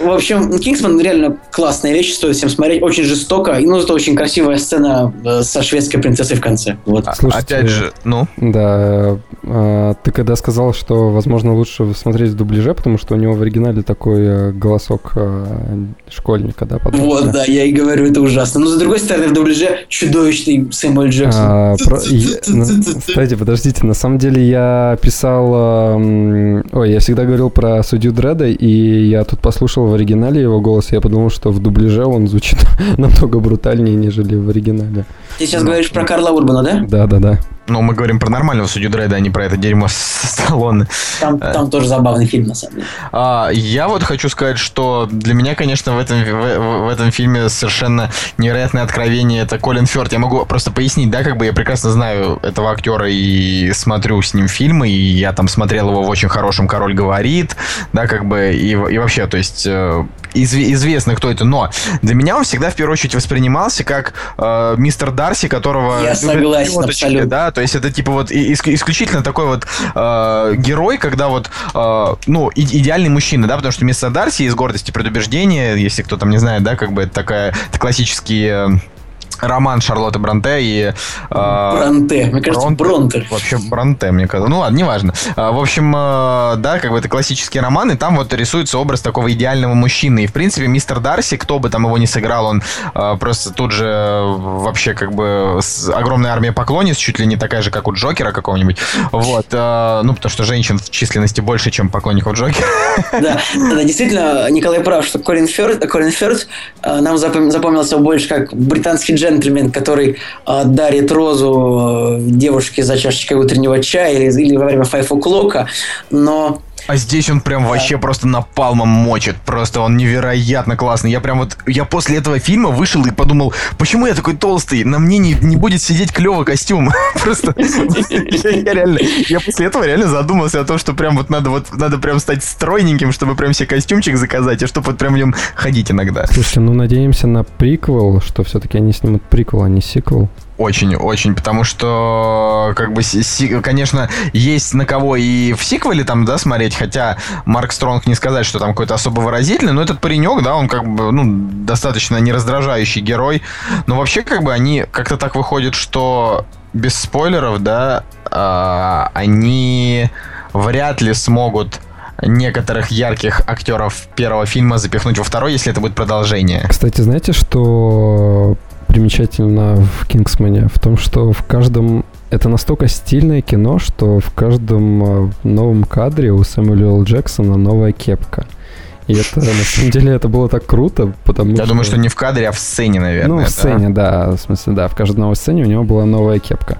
[SPEAKER 3] В общем, Кингсман реально классная вещь, стоит всем смотреть. Очень жестоко, и ну, зато очень красивая сцена э, со шведской принцессой в конце. Вот.
[SPEAKER 1] А-
[SPEAKER 2] Слушайте,
[SPEAKER 1] Опять же, ну,
[SPEAKER 2] Да, а, ты когда сказал, что, возможно, лучше смотреть в дубляже, потому что у него в оригинале такой э, голосок э, школьника, да.
[SPEAKER 3] Вот, да, я и говорю, это ужасно. Но, с другой стороны, в дубляже чудовищный Сэмюэль Джексон.
[SPEAKER 2] А, на- Кстати, подождите, на самом деле я писал... эм, Ой, я всегда говорил про судью Дреда, и я тут послушал в оригинале его голос, и я подумал, что в дубляже он звучит намного брутальнее, нежели в оригинале.
[SPEAKER 3] Ты сейчас говоришь про Карла Урбана, да?
[SPEAKER 2] Да-да-да.
[SPEAKER 1] Ну, мы говорим про нормального судью Дреда, а не про это дерьмо с Сталлоне.
[SPEAKER 3] Там, там тоже забавный фильм, на самом деле.
[SPEAKER 1] А, я вот хочу сказать, что для меня, конечно, в этом, в, в этом фильме совершенно невероятное откровение это Колин Фёрд. Я могу просто пояснить, да, как бы я прекрасно знаю этого актера и смотрю с ним фильмы, и я там смотрел его в очень хорошем «Король говорит», да, как бы, и, и вообще, то есть, э, изв- известно, кто это, но для меня он всегда в первую очередь воспринимался как э, мистер Дарси, которого...
[SPEAKER 3] Я согласен, абсолютно.
[SPEAKER 1] Да, то есть это типа вот исключительно такой вот э, герой, когда вот, э, ну, идеальный мужчина, да, потому что мистер Дарси из «Гордости предубеждения», если кто там не знает, да, как бы это такая, это классический э, роман Шарлотты Бронте и... э,
[SPEAKER 3] Бронте. Мне кажется,
[SPEAKER 1] Бронте.
[SPEAKER 3] Бронте.
[SPEAKER 1] Вообще Бронте, мне кажется. Ну ладно, неважно. А, В общем, э, да, как бы это классический роман, и там вот рисуется образ такого идеального мужчины. И, в принципе, мистер Дарси, кто бы там его ни сыграл, он э, просто тут же э, вообще как бы с огромная армия поклонниц, чуть ли не такая же, как у Джокера какого-нибудь. Вот. э, Ну, потому что женщин в численности больше, чем поклонников Джокера.
[SPEAKER 3] Да, да, действительно, Николай прав, что Колин Фёрд, Колин Фёрд э, нам запом- запомнился больше как британский джентльмен, который э, дарит розу э, девушке за чашечкой утреннего чая или, или во время o'clock, но
[SPEAKER 1] А здесь он прям вообще просто напалмом мочит. Просто он невероятно классный. Я прям вот, я после этого фильма вышел и подумал, почему я такой толстый? На мне не, не будет сидеть клево костюм. Просто я, реально, я после этого реально задумался о том, что прям вот надо вот, надо прям стать стройненьким, чтобы прям себе костюмчик заказать, и чтобы вот прям в нем ходить иногда.
[SPEAKER 2] Слушайте, ну надеемся на приквел, что все-таки они снимут приквел, а не сиквел.
[SPEAKER 1] Очень, очень, потому что, как бы, конечно, есть на кого и в сиквеле там, да, смотреть, хотя Марк Стронг не сказать, что там какой-то особо выразительный, но этот паренек, да, он как бы, ну, достаточно нераздражающий герой, но вообще, как бы, они как-то так выходит, что без спойлеров, да, а, они вряд ли смогут некоторых ярких актеров первого фильма запихнуть во второй, если это будет продолжение.
[SPEAKER 2] Кстати, знаете, что примечательно в Кингсмане? В том, что в каждом... Это настолько стильное кино, что в каждом э, новом кадре у Сэмюэля Л. Джексона новая кепка. И это, на самом деле, это было так круто, потому
[SPEAKER 1] Я думаю, что не в кадре, а в сцене, наверное.
[SPEAKER 2] Ну, в
[SPEAKER 1] да?
[SPEAKER 2] сцене, да, в смысле, да, в каждой новой сцене у него была новая кепка.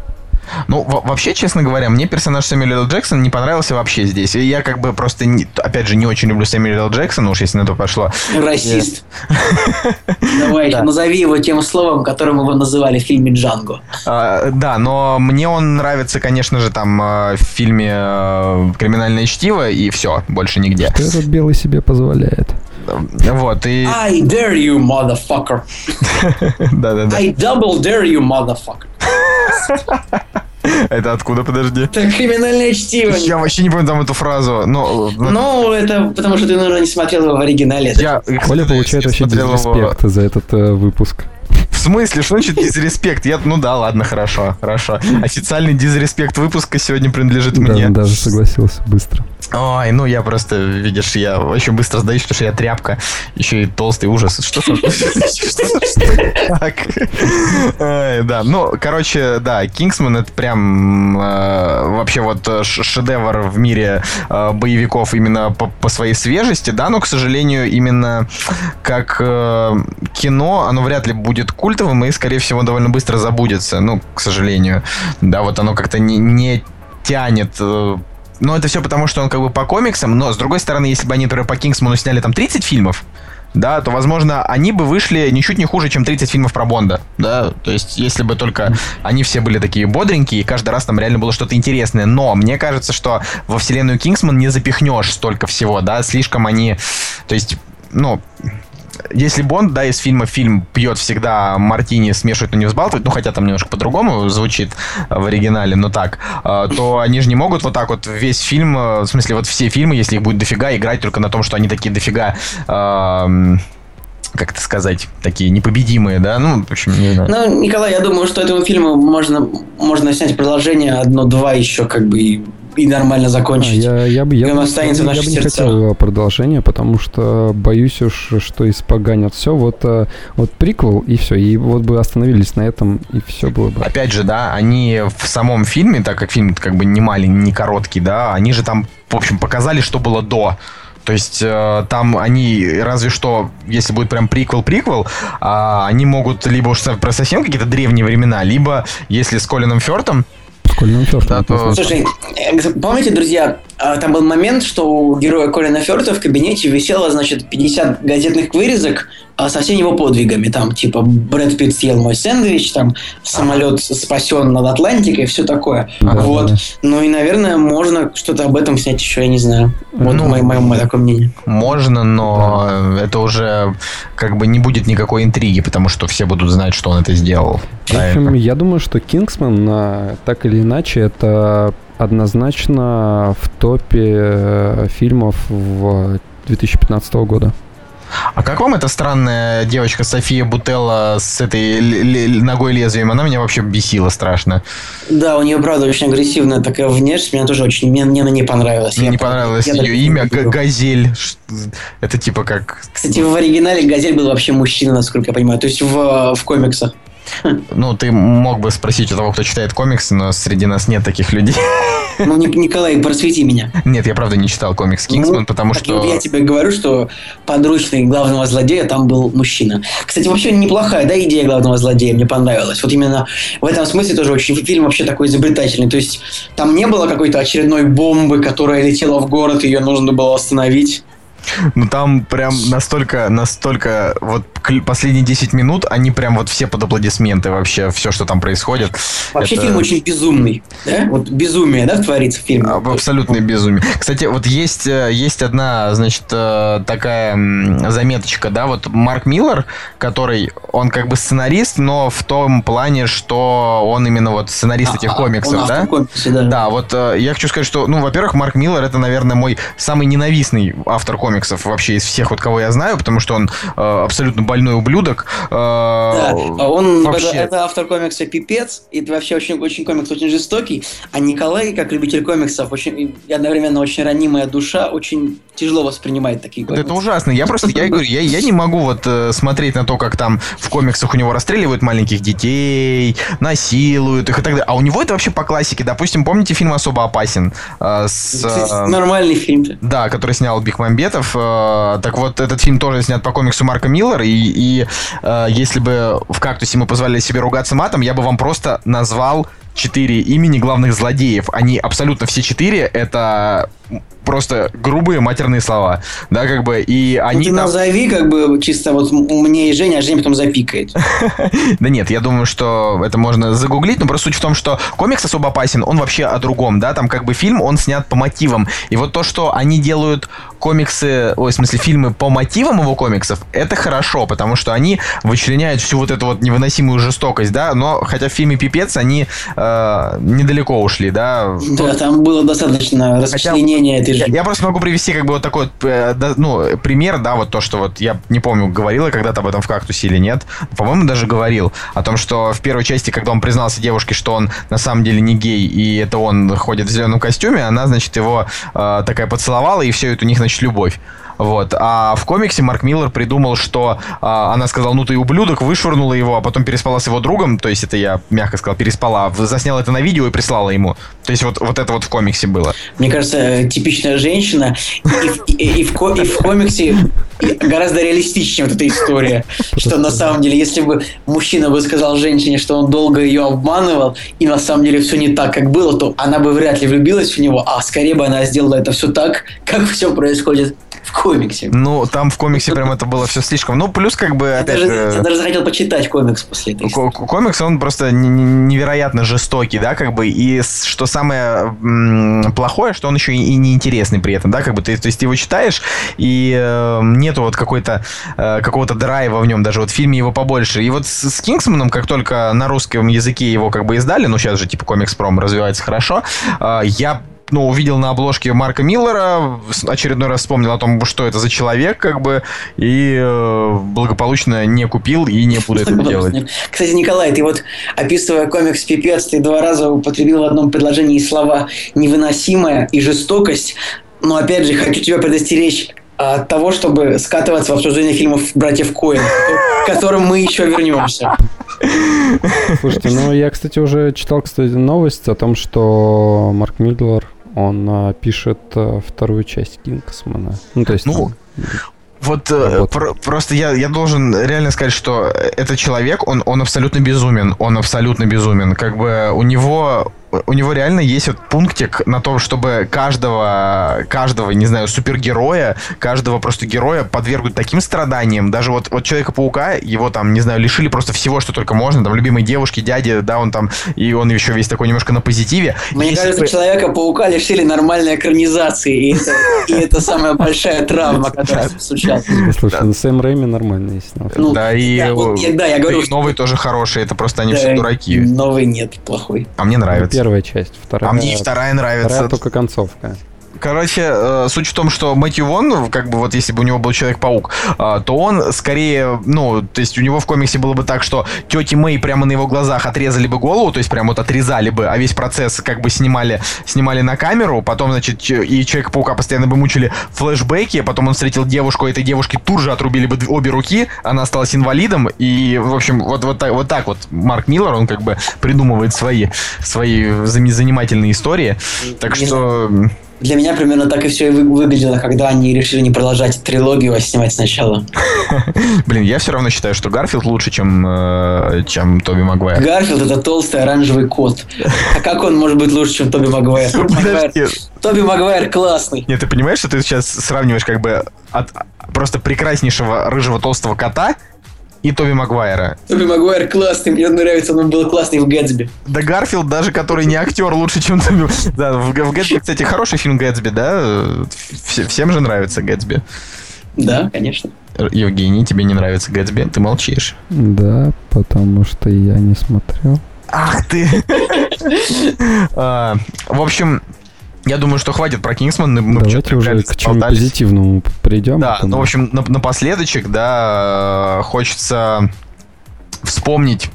[SPEAKER 1] Ну, во- вообще, честно говоря, мне персонаж Сэмюэля Л. Джексона не понравился вообще здесь. И я как бы просто, не- опять же, не очень люблю Сэмюэля Л. Джексона, уж если на то пошло.
[SPEAKER 3] расист. Давай, назови его тем словом, которым его называли в фильме «Джанго».
[SPEAKER 1] А, да, но мне он нравится, конечно же, там а, в фильме а, «Криминальное чтиво» и все, больше нигде.
[SPEAKER 2] Что этот белый себе позволяет?
[SPEAKER 1] Вот, и...
[SPEAKER 3] I dare you, motherfucker.
[SPEAKER 1] Да-да-да.
[SPEAKER 3] I double dare you, motherfucker.
[SPEAKER 1] Это откуда, подожди?
[SPEAKER 3] Это криминальное чтиво.
[SPEAKER 1] Я вообще не помню там эту фразу, но...
[SPEAKER 3] Ну, это потому что ты, наверное, не смотрел его в оригинале.
[SPEAKER 1] Я,
[SPEAKER 2] Коля получает
[SPEAKER 1] я
[SPEAKER 2] вообще дисреспект за этот э, выпуск.
[SPEAKER 1] Смысле? Что значит дизреспект? Я, ну да, ладно, хорошо, хорошо. Официальный дизреспект выпуска сегодня принадлежит мне.
[SPEAKER 2] Да, даже согласился быстро.
[SPEAKER 1] Ой, ну я просто, видишь, я очень быстро сдаюсь, потому что я тряпка, еще и толстый ужас. Что Так. Да, ну, короче, да, Кингсман это прям э, вообще вот шедевр в мире э, боевиков именно по своей свежести, да, но, к сожалению, именно как э, кино, оно вряд ли будет культовым и, скорее всего, довольно быстро забудется, ну, к сожалению. Да, вот оно как-то не, не тянет но это все потому, что он как бы по комиксам, но с другой стороны, если бы они, например, по Кингсману сняли там 30 фильмов, да, то, возможно, они бы вышли ничуть не хуже, чем 30 фильмов про Бонда, да, то есть, если бы только они все были такие бодренькие, и каждый раз там реально было что-то интересное, но мне кажется, что во вселенную Кингсман не запихнешь столько всего, да, слишком они, то есть, ну, если Бонд, да, из фильма фильм пьет всегда мартини, смешивает, но не взбалтывает, ну, хотя там немножко по-другому звучит в оригинале, но так, а, то они же не могут вот так вот весь фильм, э, в смысле, вот все фильмы, если их будет дофига, играть только на том, что они такие дофига как это сказать, такие непобедимые, да? Ну, в общем, не знаю.
[SPEAKER 3] Ну, Николай, я думаю, что этому фильму можно, можно снять продолжение одно-два еще, как бы, и и нормально закончить.
[SPEAKER 2] А, я, я, бы, я, бы, останется я, я бы не хотел продолжения, потому что боюсь уж, что испоганят все. Вот, э, вот приквел и все. И вот бы остановились на этом, и все было бы.
[SPEAKER 1] Опять же, да, они в самом фильме, так как фильм как бы не маленький, не короткий, да, они же там, в общем, показали, что было до. То есть э, там они разве что, если будет прям приквел-приквел, э, они могут либо уж про совсем какие-то древние времена, либо если с Колином Фёртом,
[SPEAKER 2] Колином Фёртом. Да,
[SPEAKER 3] то... Слушай, э, помните, друзья, а, там был момент, что у героя Колина Фёрта в кабинете висело, значит, 50 газетных вырезок со всеми его подвигами. Там, типа, Брэд Питт съел мой сэндвич, там, самолет спасен над Атлантикой, все такое. Ага, вот. Да. Ну и, наверное, можно что-то об этом снять еще, я не знаю. Вот ну, мое, мое, мое такое мнение.
[SPEAKER 1] Можно, но да. это уже как бы не будет никакой интриги, потому что все будут знать, что он это сделал.
[SPEAKER 2] В общем, я думаю, что Кингсман, а, так или иначе, это однозначно в топе э, фильмов в 2015 года.
[SPEAKER 1] А как вам эта странная девочка София Бутелла с этой ногой лезвием? Она меня вообще бесила страшно.
[SPEAKER 3] Да, у нее, правда, очень агрессивная такая внешность. Мне тоже очень... Мне, мне она не понравилась.
[SPEAKER 1] Мне я не понравилось я ее имя. Газель. Это типа как...
[SPEAKER 3] Кстати, в оригинале Газель был вообще мужчина, насколько я понимаю. То есть в, в комиксах.
[SPEAKER 1] Ну, ты мог бы спросить у того, кто читает комиксы, но среди нас нет таких людей.
[SPEAKER 3] Ну, Николай, просвети меня.
[SPEAKER 1] Нет, я правда не читал комикс Кингсман, ну, потому что...
[SPEAKER 3] Я тебе говорю, что подручный главного злодея там был мужчина. Кстати, вообще неплохая, да, идея главного злодея, мне понравилась. Вот именно в этом смысле тоже очень фильм вообще такой изобретательный. То есть там не было какой-то очередной бомбы, которая летела в город, ее нужно было остановить.
[SPEAKER 1] Ну там прям настолько, настолько, вот последние 10 минут, они прям вот все под аплодисменты вообще, все, что там происходит.
[SPEAKER 3] Вообще это... фильм очень безумный, да? Вот безумие, да, творится в фильме?
[SPEAKER 1] Абсолютное безумие. Кстати, вот есть, э, есть одна, значит, э, такая заметочка, да, вот Марк Миллер, который, он как бы сценарист, но в том плане, что он именно вот сценарист а, этих а, комиксов, да? Комиксе, да? Да, вот э, я хочу сказать, что, ну, во-первых, Марк Миллер это, наверное, мой самый ненавистный автор комиксов комиксов вообще из всех, вот кого я знаю, потому что он э, абсолютно больной ублюдок. Э,
[SPEAKER 3] да, а он вообще... это, это автор комикса «Пипец», и это вообще очень, очень комикс очень жестокий, а Николай, как любитель комиксов, очень, и одновременно очень ранимая душа, очень тяжело воспринимает такие комиксы.
[SPEAKER 1] Это ужасно. Я просто, я говорю, я, я не могу вот э, смотреть на то, как там в комиксах у него расстреливают маленьких детей, насилуют их и так далее. А у него это вообще по классике. Допустим, помните фильм «Особо опасен»? Э, с,
[SPEAKER 3] э, Нормальный фильм.
[SPEAKER 1] Да, который снял Бекмамбетов Бекмамбетов. Э, так вот, этот фильм тоже снят по комиксу Марка Миллера. И, и э, если бы в «Кактусе» мы позволили себе ругаться матом, я бы вам просто назвал четыре имени главных злодеев. Они абсолютно все четыре это просто грубые матерные слова, да, как бы, и ну, они...
[SPEAKER 3] Ну, ты там... назови, как бы, чисто вот мне и Женя, а Женя потом запикает.
[SPEAKER 1] Да нет, я думаю, что это можно загуглить, но просто суть в том, что комикс особо опасен, он вообще о другом, да, там как бы фильм, он снят по мотивам, и вот то, что они делают комиксы, ой, в смысле, фильмы по мотивам его комиксов, это хорошо, потому что они вычленяют всю вот эту вот невыносимую жестокость, да, но хотя в фильме «Пипец» они э, недалеко ушли, да?
[SPEAKER 3] Да, там было достаточно расчленения этой
[SPEAKER 1] Я,
[SPEAKER 3] жизни.
[SPEAKER 1] я просто могу привести как бы вот такой э, да, ну, пример, да, вот то, что вот я не помню, говорила когда-то об этом в «Кактусе» или нет. По-моему, даже говорил о том, что в первой части, когда он признался девушке, что он на самом деле не гей, и это он ходит в зеленом костюме, она, значит, его э, такая поцеловала, и все, это у них, значит, любовь. Вот. А в комиксе Марк Миллер придумал, что а, она сказала, ну ты ублюдок, вышвырнула его, а потом переспала с его другом. То есть это я, мягко сказал, переспала. Засняла это на видео и прислала ему. То есть вот, вот это вот в комиксе было.
[SPEAKER 3] Мне кажется, э, типичная женщина. И, в- в комиксе гораздо реалистичнее вот эта история. Что на самом деле, если бы мужчина бы сказал женщине, что он долго ее обманывал, и на самом деле все не так, как было, то она бы вряд ли влюбилась в него, а скорее бы она сделала это все так, как все происходит в комиксе.
[SPEAKER 1] Ну, там в комиксе прям это было все слишком. Ну, плюс как бы,
[SPEAKER 3] Я
[SPEAKER 1] опять
[SPEAKER 3] даже,
[SPEAKER 1] же...
[SPEAKER 3] я даже захотел почитать комикс после
[SPEAKER 1] ко- Комикс, он просто невероятно жестокий, да, как бы, и что самое плохое, что он еще и, неинтересный при этом, да, как бы, ты, то есть ты его читаешь, и э, нету вот какой-то, э, какого-то драйва в нем, даже вот в фильме его побольше. И вот с, с Кингсманом, как только на русском языке его как бы издали, ну, сейчас же, типа, комикс пром развивается хорошо, э, я ну, увидел на обложке Марка Миллера, очередной раз вспомнил о том, что это за человек, как бы, и э, благополучно не купил и не буду это делать.
[SPEAKER 3] Кстати, Николай, ты вот, описывая комикс «Пипец», ты два раза употребил в одном предложении слова «невыносимая» и «жестокость». Но, опять же, хочу тебя предостеречь от того, чтобы скатываться в обсуждение фильмов «Братьев Коэн», к которым мы еще вернемся.
[SPEAKER 2] Слушайте, ну я, кстати, уже читал, кстати, новость о том, что Марк Миллер, он а, пишет а, вторую часть Кингсмана. Ну, то есть...
[SPEAKER 1] Ну,
[SPEAKER 2] там-
[SPEAKER 1] Вот э, про- просто я, я должен реально сказать, что этот человек, он, он абсолютно безумен. Он абсолютно безумен. Как бы у него у него реально есть вот пунктик на том, чтобы каждого, каждого, не знаю, супергероя, каждого просто героя подвергнуть таким страданиям. Даже вот, вот Человека-паука, его там, не знаю, лишили просто всего, что только можно. Там любимой девушки, дяди, да, он там, и он еще весь такой немножко на позитиве.
[SPEAKER 3] Мне
[SPEAKER 1] Если
[SPEAKER 3] кажется,
[SPEAKER 1] бы-
[SPEAKER 3] Человека-паука лишили нормальной экранизации, и это, и это самая большая травма, которая случалась.
[SPEAKER 2] Слушай, ну Сэм Рэйми нормально есть. ну,
[SPEAKER 1] да, и,
[SPEAKER 3] да, я говорю,
[SPEAKER 1] новый тоже хороший, это просто они все дураки.
[SPEAKER 3] Новый нет, плохой.
[SPEAKER 1] А мне нравится.
[SPEAKER 2] Первая часть, вторая...
[SPEAKER 1] А мне вторая нравится.
[SPEAKER 2] Вторая только концовка.
[SPEAKER 1] Короче, э, суть в том, что Мэтью Вон, как бы вот если бы у него был Человек-паук, э, то он скорее, ну, то есть у него в комиксе было бы так, что тети Мэй прямо на его глазах отрезали бы голову, то есть прям вот отрезали бы, а весь процесс как бы снимали, снимали на камеру, потом, значит, и Человека-паука постоянно бы мучили флешбеки, потом он встретил девушку, этой девушке тут же отрубили бы обе руки, она осталась инвалидом, и, в общем, вот, вот, так, вот так вот Марк Миллер, он как бы придумывает свои, свои занимательные истории, так что...
[SPEAKER 3] Для меня примерно так и все и вы- выглядело, когда они решили не продолжать трилогию, а снимать сначала.
[SPEAKER 1] Блин, я все равно считаю, что Гарфилд лучше, чем, э, чем Тоби Магуайр.
[SPEAKER 3] Гарфилд это толстый оранжевый кот. А как он может быть лучше, чем Тоби Магуайр? Тоби Магуайр классный.
[SPEAKER 1] Нет, ты понимаешь, что ты сейчас сравниваешь как бы от просто прекраснейшего рыжего толстого кота и Тоби Магуайра.
[SPEAKER 3] Тоби Магуайр классный, мне нравится, он был классный в Гэтсби.
[SPEAKER 1] Да Гарфилд, даже который не актер, лучше, чем Тоби... Да, в, в Гэтсби, кстати, хороший фильм Гэтсби, да? Вс- всем же нравится Гэтсби.
[SPEAKER 3] Да, конечно.
[SPEAKER 1] Евгений, тебе не нравится Гэтсби? Ты молчишь.
[SPEAKER 2] Да, потому что я не смотрел.
[SPEAKER 1] Ах ты! А, В общем, я думаю, что хватит про Кингсман. Мы
[SPEAKER 2] Давайте уже к чему позитивному придем.
[SPEAKER 1] Да, ну, в общем, на- напоследочек, да, хочется вспомнить,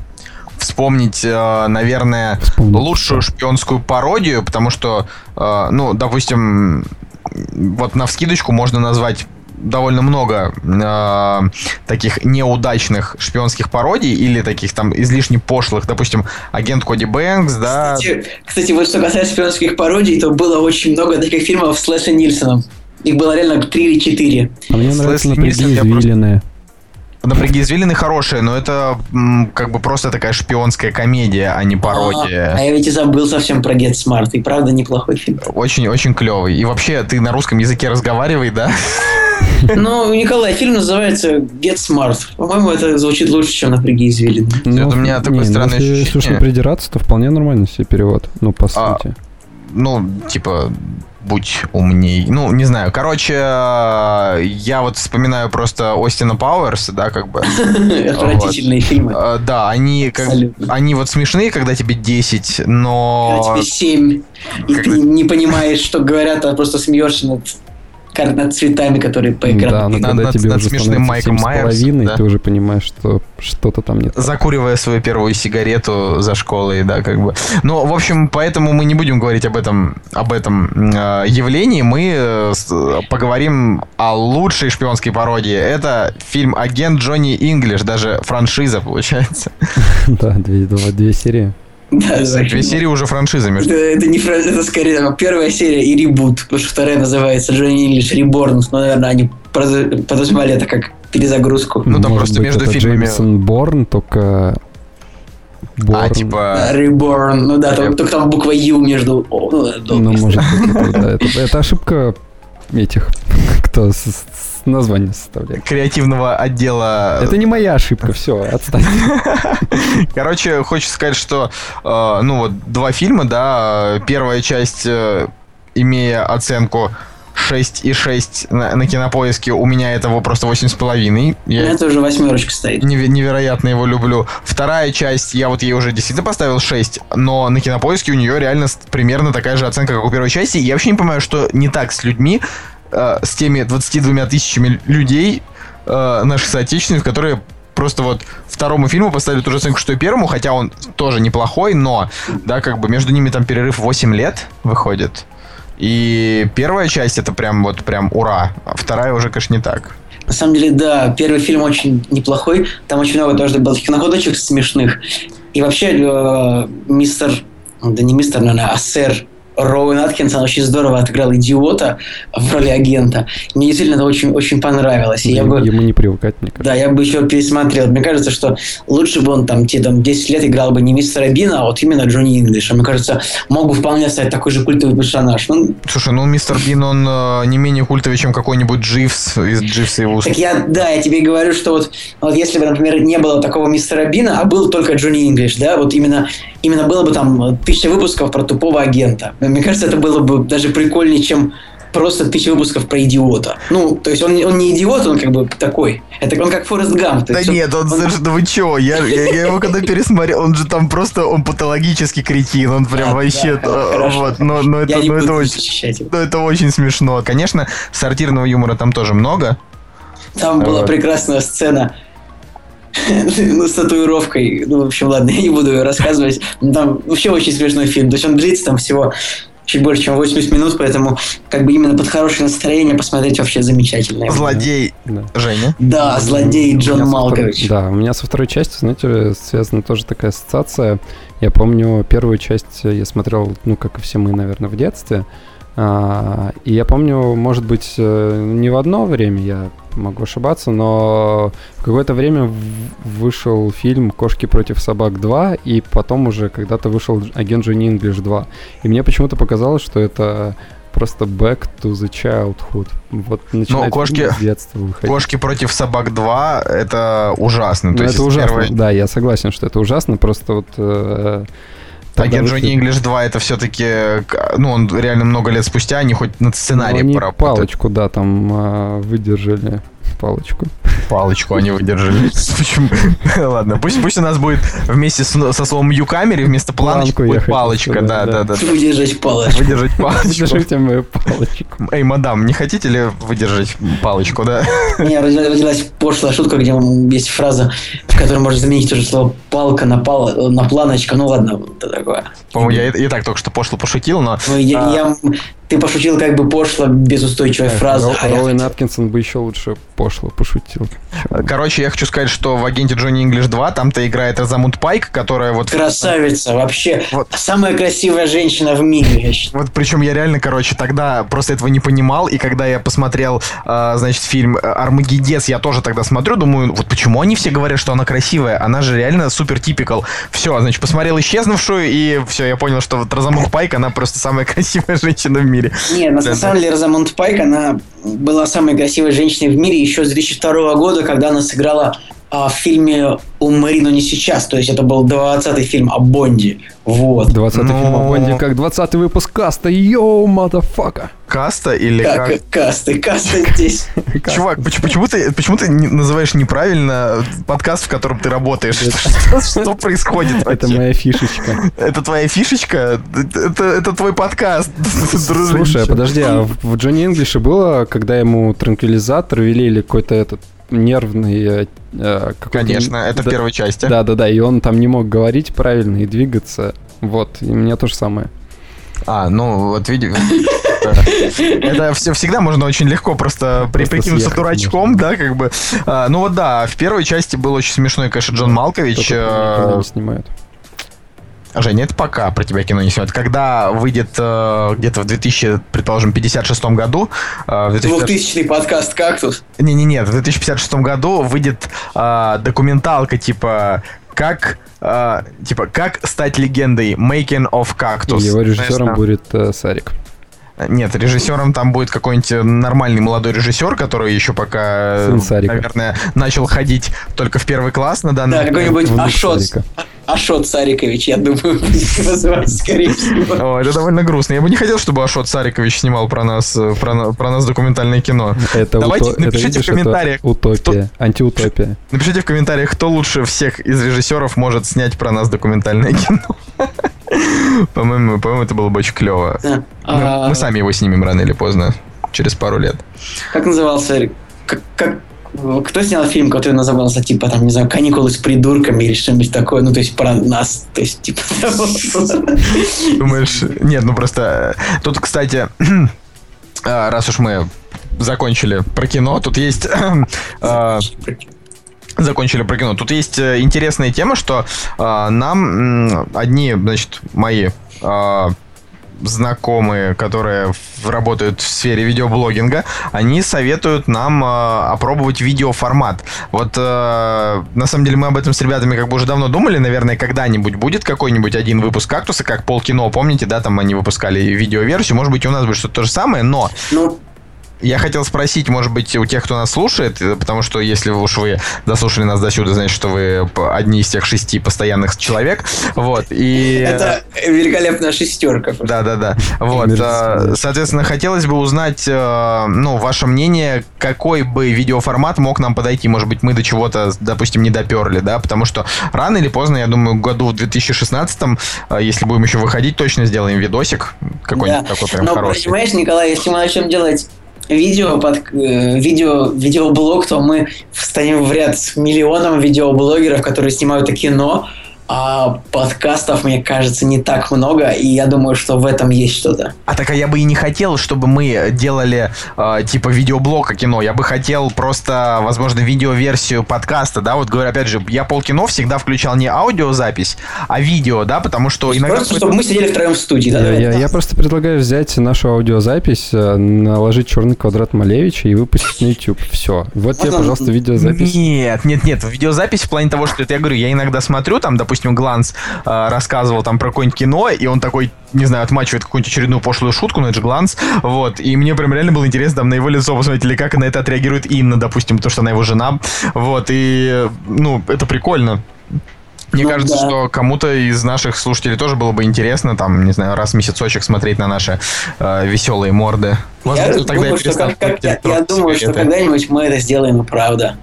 [SPEAKER 1] вспомнить, э, наверное,
[SPEAKER 2] Вспомнить,
[SPEAKER 1] лучшую шпионскую пародию, потому что, э, ну, допустим, вот на вскидочку можно назвать довольно много э, таких неудачных шпионских пародий или таких там излишне пошлых, допустим, агент Коди Бэнкс, да.
[SPEAKER 3] Кстати, кстати, вот что касается шпионских пародий, то было очень много таких фильмов с Лесли Нильсоном. Их было реально три или четыре.
[SPEAKER 2] А мне нравится
[SPEAKER 1] Лесли
[SPEAKER 2] напряги извилины.
[SPEAKER 1] Напряги извилины хорошие, но это м, как бы просто такая шпионская комедия, а не
[SPEAKER 3] А,
[SPEAKER 1] пародия.
[SPEAKER 3] а я ведь и забыл совсем про Get Smart. И правда неплохой фильм.
[SPEAKER 1] Очень-очень клевый. И вообще, ты на русском языке разговаривай, да?
[SPEAKER 3] Ну, Николай, фильм называется Get Smart. По-моему, это звучит лучше, чем «Напряги извилины».
[SPEAKER 2] Ну,
[SPEAKER 1] у меня такое
[SPEAKER 2] не, ну,
[SPEAKER 1] странное
[SPEAKER 2] если, если уж не
[SPEAKER 1] ощущение.
[SPEAKER 2] придираться, то вполне нормально себе перевод. Ну, по
[SPEAKER 1] А,
[SPEAKER 2] сути.
[SPEAKER 1] Ну, типа, будь умней. Ну, не знаю. Короче, э, я вот вспоминаю просто Остина Пауэрса, да, как бы.
[SPEAKER 3] Отвратительные фильмы.
[SPEAKER 1] Э, Да, они как они вот смешные, когда тебе 10, но...
[SPEAKER 3] Когда тебе семь, и ты не понимаешь, что говорят, а просто смеешься над, над цветами, которые по
[SPEAKER 2] Да, но
[SPEAKER 1] Над-
[SPEAKER 2] когда
[SPEAKER 1] над-
[SPEAKER 2] тебе
[SPEAKER 1] над
[SPEAKER 2] уже
[SPEAKER 1] смешным Майком
[SPEAKER 2] семь с
[SPEAKER 1] Майерсом,
[SPEAKER 2] половиной,
[SPEAKER 1] да.
[SPEAKER 2] ты уже понимаешь, что что-то там не так.
[SPEAKER 1] закуривая свою первую сигарету за школой, да, как бы. Ну, в общем, поэтому мы не будем говорить об этом, об этом э, явлении. Мы э, поговорим о лучшей шпионской пародии. Это фильм «Агент Джонни Инглиш», даже франшиза, получается.
[SPEAKER 2] Да, две серии.
[SPEAKER 3] Да,
[SPEAKER 1] Две серии уже франшиза, между
[SPEAKER 3] Это, это не фра- это скорее первая серия и ребут, потому что вторая называется Джонни Инглиш Реборн, но, наверное, они подразумевали это как перезагрузку.
[SPEAKER 1] Ну, там
[SPEAKER 2] Может
[SPEAKER 1] просто
[SPEAKER 2] быть,
[SPEAKER 1] между
[SPEAKER 2] это
[SPEAKER 1] фильмами-
[SPEAKER 2] Джеймсон Борн, только...
[SPEAKER 1] А,
[SPEAKER 2] Борн.
[SPEAKER 1] типа...
[SPEAKER 3] Реборн, ну да, там- только там буква Ю между... Ну,
[SPEAKER 2] Ну, может быть, это, да, это, это ошибка этих, кто с, с название составляет.
[SPEAKER 1] креативного отдела.
[SPEAKER 2] Это не моя ошибка, все, отстань.
[SPEAKER 1] Короче, хочется сказать, что, э, ну вот, два фильма, да, э, первая часть, э, имея оценку 6,6 на, на кинопоиске, у меня этого просто 8,5. Я
[SPEAKER 3] Это уже восьмерочка стоит.
[SPEAKER 1] неве- невероятно его люблю. Вторая часть, я вот ей уже действительно поставил 6, но на кинопоиске у нее реально примерно такая же оценка, как у первой части. И я вообще не понимаю, что не так с людьми, э, с теми 22 тысячами людей, э, наших соотечественников, которые просто вот второму фильму поставили ту же оценку, что и первому, хотя он тоже неплохой, но, да, как бы между ними там перерыв 8 лет выходит. И первая часть это прям вот прям ура, а вторая уже, конечно, не так.
[SPEAKER 3] На самом деле, да, первый фильм очень неплохой. Там очень много тоже было таких находочек смешных. И вообще, э, мистер... Да не мистер, наверное, а сэр Роуэн Аткинсон очень здорово отыграл идиота в роли агента. Мне действительно это очень, очень понравилось. И я бы...
[SPEAKER 2] Ему не привыкать, мне кажется.
[SPEAKER 3] Да, я бы еще пересмотрел. Мне кажется, что лучше бы он там, те, там 10 лет играл бы не мистера Бина, а вот именно Джонни Инглиша. Мне кажется, мог бы вполне стать такой же культовый персонаж. Ну,
[SPEAKER 1] Слушай, ну мистер Бин, он э, не менее культовый, чем какой-нибудь Дживс из Дживса и Вуз.
[SPEAKER 3] Так я, да, я тебе говорю, что вот, вот если бы, например, не было такого мистера Бина, а был только Джонни Инглиш, да, вот именно, именно было бы там тысяча выпусков про тупого агента. Мне кажется, это было бы даже прикольнее, чем просто тысяча выпусков про идиота. Ну, то есть он, он не идиот, он как бы такой. Это он как Форест Гамп.
[SPEAKER 1] Да
[SPEAKER 3] есть
[SPEAKER 1] нет, он,
[SPEAKER 3] он-
[SPEAKER 1] да вы чё, я, я, я его когда пересмотрел, он же там просто, он патологический кретин, он прям
[SPEAKER 3] Да,
[SPEAKER 1] вообще,
[SPEAKER 3] да,
[SPEAKER 1] э,
[SPEAKER 3] хорошо.
[SPEAKER 1] вот, но, но это, но это очень, ну, это очень смешно. Конечно, сортирного юмора там тоже много.
[SPEAKER 3] Там была
[SPEAKER 1] Вот.
[SPEAKER 3] прекрасная сцена ну, с татуировкой. Ну, в общем, ладно, я не буду ее рассказывать. Ну, Там вообще очень смешной фильм. То есть он длится там всего чуть больше, чем 80 минут, поэтому как бы именно под хорошее настроение посмотреть вообще замечательно.
[SPEAKER 1] Злодей
[SPEAKER 2] Да.
[SPEAKER 1] Женя.
[SPEAKER 3] Да, злодей Джон Малкович.
[SPEAKER 2] второй- Да, у меня со второй частью, знаете, связана тоже такая ассоциация. Я помню, первую часть я смотрел, ну, как и все мы, наверное, в детстве. А, и я помню, может быть, э, не в одно время, я могу ошибаться, но в какое-то время вышел фильм «Кошки против собак 2», и потом уже когда-то вышел «Агент Джонни Инглиш 2». И мне почему-то показалось, что это просто back to the childhood. Вот начинает
[SPEAKER 1] кошки-
[SPEAKER 2] с детства выходить.
[SPEAKER 1] Кошки против собак 2 это ужасно.
[SPEAKER 2] Ну,
[SPEAKER 1] То есть
[SPEAKER 2] это ужасно.
[SPEAKER 1] первый-
[SPEAKER 2] Да, я согласен, что это ужасно. Просто вот... э,
[SPEAKER 1] Агент Джонни Инглиш 2 это все-таки, ну, он реально много лет спустя, они хоть над
[SPEAKER 2] Ну,
[SPEAKER 1] сценарием
[SPEAKER 2] они
[SPEAKER 1] поработали.
[SPEAKER 2] палочку, да, там э, выдержали. Палочку.
[SPEAKER 1] Палочку они выдержали. Почему? Ладно, пусть, пусть у нас будет вместе с- со словом юкамере вместо планочки будет
[SPEAKER 2] хотел
[SPEAKER 1] палочка. Да,
[SPEAKER 2] да.
[SPEAKER 1] да, да.
[SPEAKER 3] Выдержать палочку.
[SPEAKER 1] Выдержать палочку.
[SPEAKER 2] Держите мою палочку.
[SPEAKER 1] Эй, мадам, не хотите ли выдержать палочку, да?
[SPEAKER 3] Меня родилась родилась пошлая шутка, где есть фраза, в которой можно заменить уже слово палка на, пал, на планочка. Ну ладно, это такое.
[SPEAKER 1] По-моему, я и и так только что пошло пошутил, но...
[SPEAKER 3] Ну, я,
[SPEAKER 1] А.
[SPEAKER 3] я- ты пошутил как бы пошло, без устойчивой фразы.
[SPEAKER 2] Ро-
[SPEAKER 3] а я
[SPEAKER 2] Роуэн
[SPEAKER 3] хотел-
[SPEAKER 2] Аткинсон бы еще лучше пошло пошутил.
[SPEAKER 1] Короче, я хочу сказать, что в агенте Джонни Инглиш 2 там-то играет Розамунд Пайк, которая вот...
[SPEAKER 3] Красавица, вообще.
[SPEAKER 1] Вот.
[SPEAKER 3] Самая красивая женщина в мире, я считаю.
[SPEAKER 1] Вот причем я реально, короче, тогда просто этого не понимал, и когда я посмотрел, а, значит, фильм Армагеддец, я тоже тогда смотрю, думаю, вот почему они все говорят, что она красивая, она же реально супер типикал. Все, значит, посмотрел исчезнувшую, и все, я понял, что вот Розамунд Пайк, она просто самая красивая женщина в мире.
[SPEAKER 3] Нет, на
[SPEAKER 1] Да,
[SPEAKER 3] самом деле Розамунд Пайк, она была самой красивой женщиной в мире еще с 2002 года, когда она сыграла в фильме «Умри, но не сейчас». То есть это был 20-й фильм о Бонде. Вот.
[SPEAKER 2] 20-й фильм о
[SPEAKER 1] Ну.
[SPEAKER 2] Бонде, как 20-й выпуск каста. Yo, motherfucker.
[SPEAKER 1] Каста или
[SPEAKER 3] Как,
[SPEAKER 1] как?
[SPEAKER 3] касты, касты здесь.
[SPEAKER 1] Чувак, поч- почему ты, почему ты не- называешь неправильно подкаст, в котором ты работаешь? Что, что происходит
[SPEAKER 2] Это моя фишечка.
[SPEAKER 1] Это твоя фишечка? Это, это твой подкаст, дружище.
[SPEAKER 2] Слушай, а подожди, а в Джонни Инглише было, когда ему транквилизатор ввели или какой-то этот нервный... э, э, какой-то-
[SPEAKER 1] Конечно, это в
[SPEAKER 2] Да,
[SPEAKER 1] первой части.
[SPEAKER 2] Да, да, да, и он там не мог говорить правильно и двигаться. Вот, и меня то же самое.
[SPEAKER 1] А, ну вот видишь. Это все, всегда можно очень легко просто,
[SPEAKER 2] Просто
[SPEAKER 1] прикинуться
[SPEAKER 2] съехать
[SPEAKER 1] дурачком, да, как бы. А, ну вот да, в первой части был очень смешной, конечно, Джон Малкович. Э,
[SPEAKER 2] снимают.
[SPEAKER 1] Женя, это пока про тебя кино не снимают. Когда выйдет э, где-то в 2000, предположим, 56 году, э, в 2056
[SPEAKER 3] 2000-й подкаст «Кактус».
[SPEAKER 1] Не-не-не, в 2056 году выйдет а, документалка типа как а, типа как стать легендой Making of Cactus.
[SPEAKER 2] Его режиссером
[SPEAKER 1] Знаешь,
[SPEAKER 2] будет э, Сарик.
[SPEAKER 1] Нет, режиссером там будет какой-нибудь нормальный молодой режиссер, который еще пока,
[SPEAKER 2] Сын Сарика.
[SPEAKER 1] наверное, начал ходить только в первый класс на данный
[SPEAKER 3] Да,
[SPEAKER 1] момент.
[SPEAKER 3] какой-нибудь Ашот. Ашот Сарикович, я думаю, будет его звать, скорее всего.
[SPEAKER 1] О, это довольно грустно. Я бы не хотел, чтобы Ашот Сарикович снимал про нас, э, про, про нас документальное кино.
[SPEAKER 2] Это,
[SPEAKER 1] Давайте
[SPEAKER 2] уто- это,
[SPEAKER 1] напишите в
[SPEAKER 2] видишь, это
[SPEAKER 1] комментариях,
[SPEAKER 2] утопия, антиутопия.
[SPEAKER 1] Напишите в комментариях, кто лучше всех из режиссеров может снять про нас документальное кино. По-моему, по-моему, это было бы очень клево.
[SPEAKER 3] Да.
[SPEAKER 1] Мы,
[SPEAKER 3] А,
[SPEAKER 1] мы сами его снимем рано или поздно, через пару лет.
[SPEAKER 3] Как назывался? Как, как- кто снял фильм, который назывался, типа, там, не знаю, «Каникулы с придурками» или что-нибудь такое, ну, то есть, про нас, то есть, типа, того.
[SPEAKER 1] Думаешь, нет, ну просто... э, Тут, кстати, а, раз уж мы закончили про кино, тут есть... а, закончили про кино. Тут есть э, интересная тема, что а, нам одни, значит, мои а, знакомые, которые работают в сфере видеоблогинга, они советуют нам а, опробовать видеоформат. Вот э, на самом деле мы об этом с ребятами как бы уже давно думали, наверное, когда-нибудь будет какой-нибудь один выпуск кактуса, как полкино, помните, да, там они выпускали видеоверсию, может быть, у нас будет что-то то же самое, но
[SPEAKER 3] Ну,
[SPEAKER 1] я хотел спросить, может быть, у тех, кто нас слушает, э, потому что если уж вы дослушали нас до сюда, значит, что вы одни из тех шести постоянных человек. Вот. И...
[SPEAKER 3] это великолепная шестерка.
[SPEAKER 1] Да, да, да. Вот.
[SPEAKER 2] Да.
[SPEAKER 1] Соответственно, хотелось бы узнать, э, ну, ваше мнение, какой бы видеоформат мог нам подойти. Может быть, мы до чего-то, допустим, не доперли, да, потому что рано или поздно, я думаю, году в 2016, э, если будем еще выходить, точно сделаем видосик какой-нибудь
[SPEAKER 3] Да.
[SPEAKER 1] такой прям
[SPEAKER 3] Но,
[SPEAKER 1] хороший.
[SPEAKER 3] понимаешь, Николай, если мы начнем делать видео под э, видео видеоблог, то мы встанем в ряд с миллионом видеоблогеров, которые снимают кино, а подкастов, мне кажется, не так много, и я думаю, что в этом есть что-то.
[SPEAKER 1] А так а я бы и не хотел, чтобы мы делали э, типа видеоблог о кино. Я бы хотел просто, возможно, видеоверсию подкаста, да. Вот говорю, опять же, я полкино всегда включал не аудиозапись, а видео, да, потому что иногда...
[SPEAKER 3] Просто, чтобы мы сидели втроем в студии. да,
[SPEAKER 2] Я,
[SPEAKER 3] давай.
[SPEAKER 2] я- я просто предлагаю взять нашу аудиозапись, э, наложить черный квадрат Малевича и выпустить на YouTube. Все. Вот тебе, пожалуйста, видеозапись.
[SPEAKER 1] Нет, нет, нет, видеозапись в плане того, что это я говорю, я иногда смотрю, там, допустим, Гланс э, рассказывал там про какое-нибудь кино, и он такой, не знаю, отмачивает какую-нибудь очередную пошлую шутку, но это же Гланс, вот, и мне прям реально было интересно там на его лицо посмотреть, или как на это отреагирует Инна, допустим, то, что она его жена, вот, и, ну, это прикольно. Мне
[SPEAKER 3] Ну
[SPEAKER 1] кажется,
[SPEAKER 3] да.
[SPEAKER 1] что кому-то из наших слушателей тоже было бы интересно, там, не знаю, раз в месяцочек смотреть на наши э, веселые морды.
[SPEAKER 3] Я
[SPEAKER 1] Возможно, тогда
[SPEAKER 3] думаю, что, как- как- я, я думаю, что когда-нибудь мы это сделаем, правда.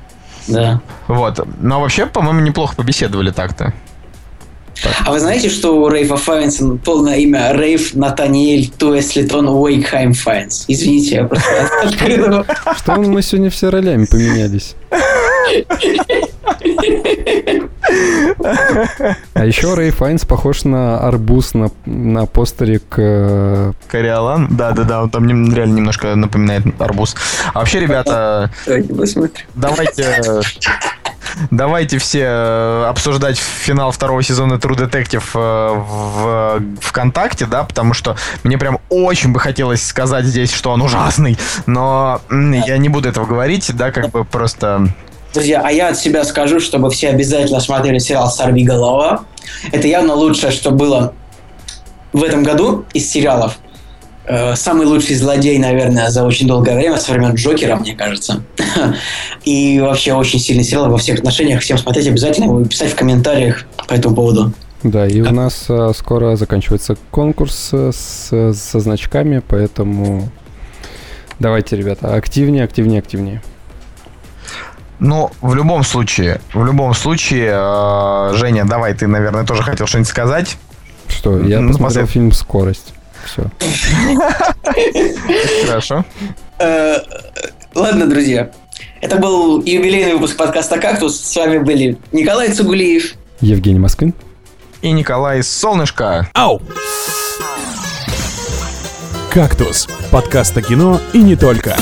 [SPEAKER 3] Да.
[SPEAKER 1] Вот. Но вообще, по-моему, неплохо побеседовали так-то.
[SPEAKER 3] А вы знаете, что у Рейфа Файнса полное имя Рейф Натаниэль Туэслитон Уэйкхайм Файнс? Извините, я просто открыл.
[SPEAKER 2] Что мы сегодня все ролями поменялись? А еще Рэй Файнс похож на арбуз на, на постере к... э,
[SPEAKER 1] Кориолан? Да-да-да, он там реально немножко напоминает арбуз. А вообще, ребята,
[SPEAKER 3] Давайте посмотрим.
[SPEAKER 1] Давайте... Все э, обсуждать финал второго сезона True Detective э, в ВКонтакте, да, потому что мне прям очень бы хотелось сказать здесь, что он ужасный, но я не буду этого говорить, да, как бы просто...
[SPEAKER 3] Друзья, а я от себя скажу, чтобы все обязательно смотрели сериал «Сорви голова». Это явно лучшее, что было в этом году из сериалов. Э, самый лучший злодей, наверное, за очень долгое время, со времен Джокера, мне кажется. И вообще очень сильный сериал во всех отношениях. Всем смотреть обязательно писать в комментариях по этому поводу.
[SPEAKER 2] Да, и у нас а, скоро заканчивается конкурс э, с, со значками, поэтому давайте, ребята, активнее, активнее, активнее.
[SPEAKER 1] Ну, в любом случае, в любом случае, э, Женя, давай, ты, наверное, тоже хотел что-нибудь сказать.
[SPEAKER 2] Что, я
[SPEAKER 1] Ну,
[SPEAKER 2] посмотрел фильм «Скорость». Все.
[SPEAKER 1] Хорошо.
[SPEAKER 3] Э, Ладно, друзья. Это был юбилейный выпуск подкаста «Кактус». С вами были Николай Цугулиев.
[SPEAKER 2] Евгений Москвин.
[SPEAKER 1] И Николай Солнышко.
[SPEAKER 4] Ау! «Кактус» — подкаст о кино и не только.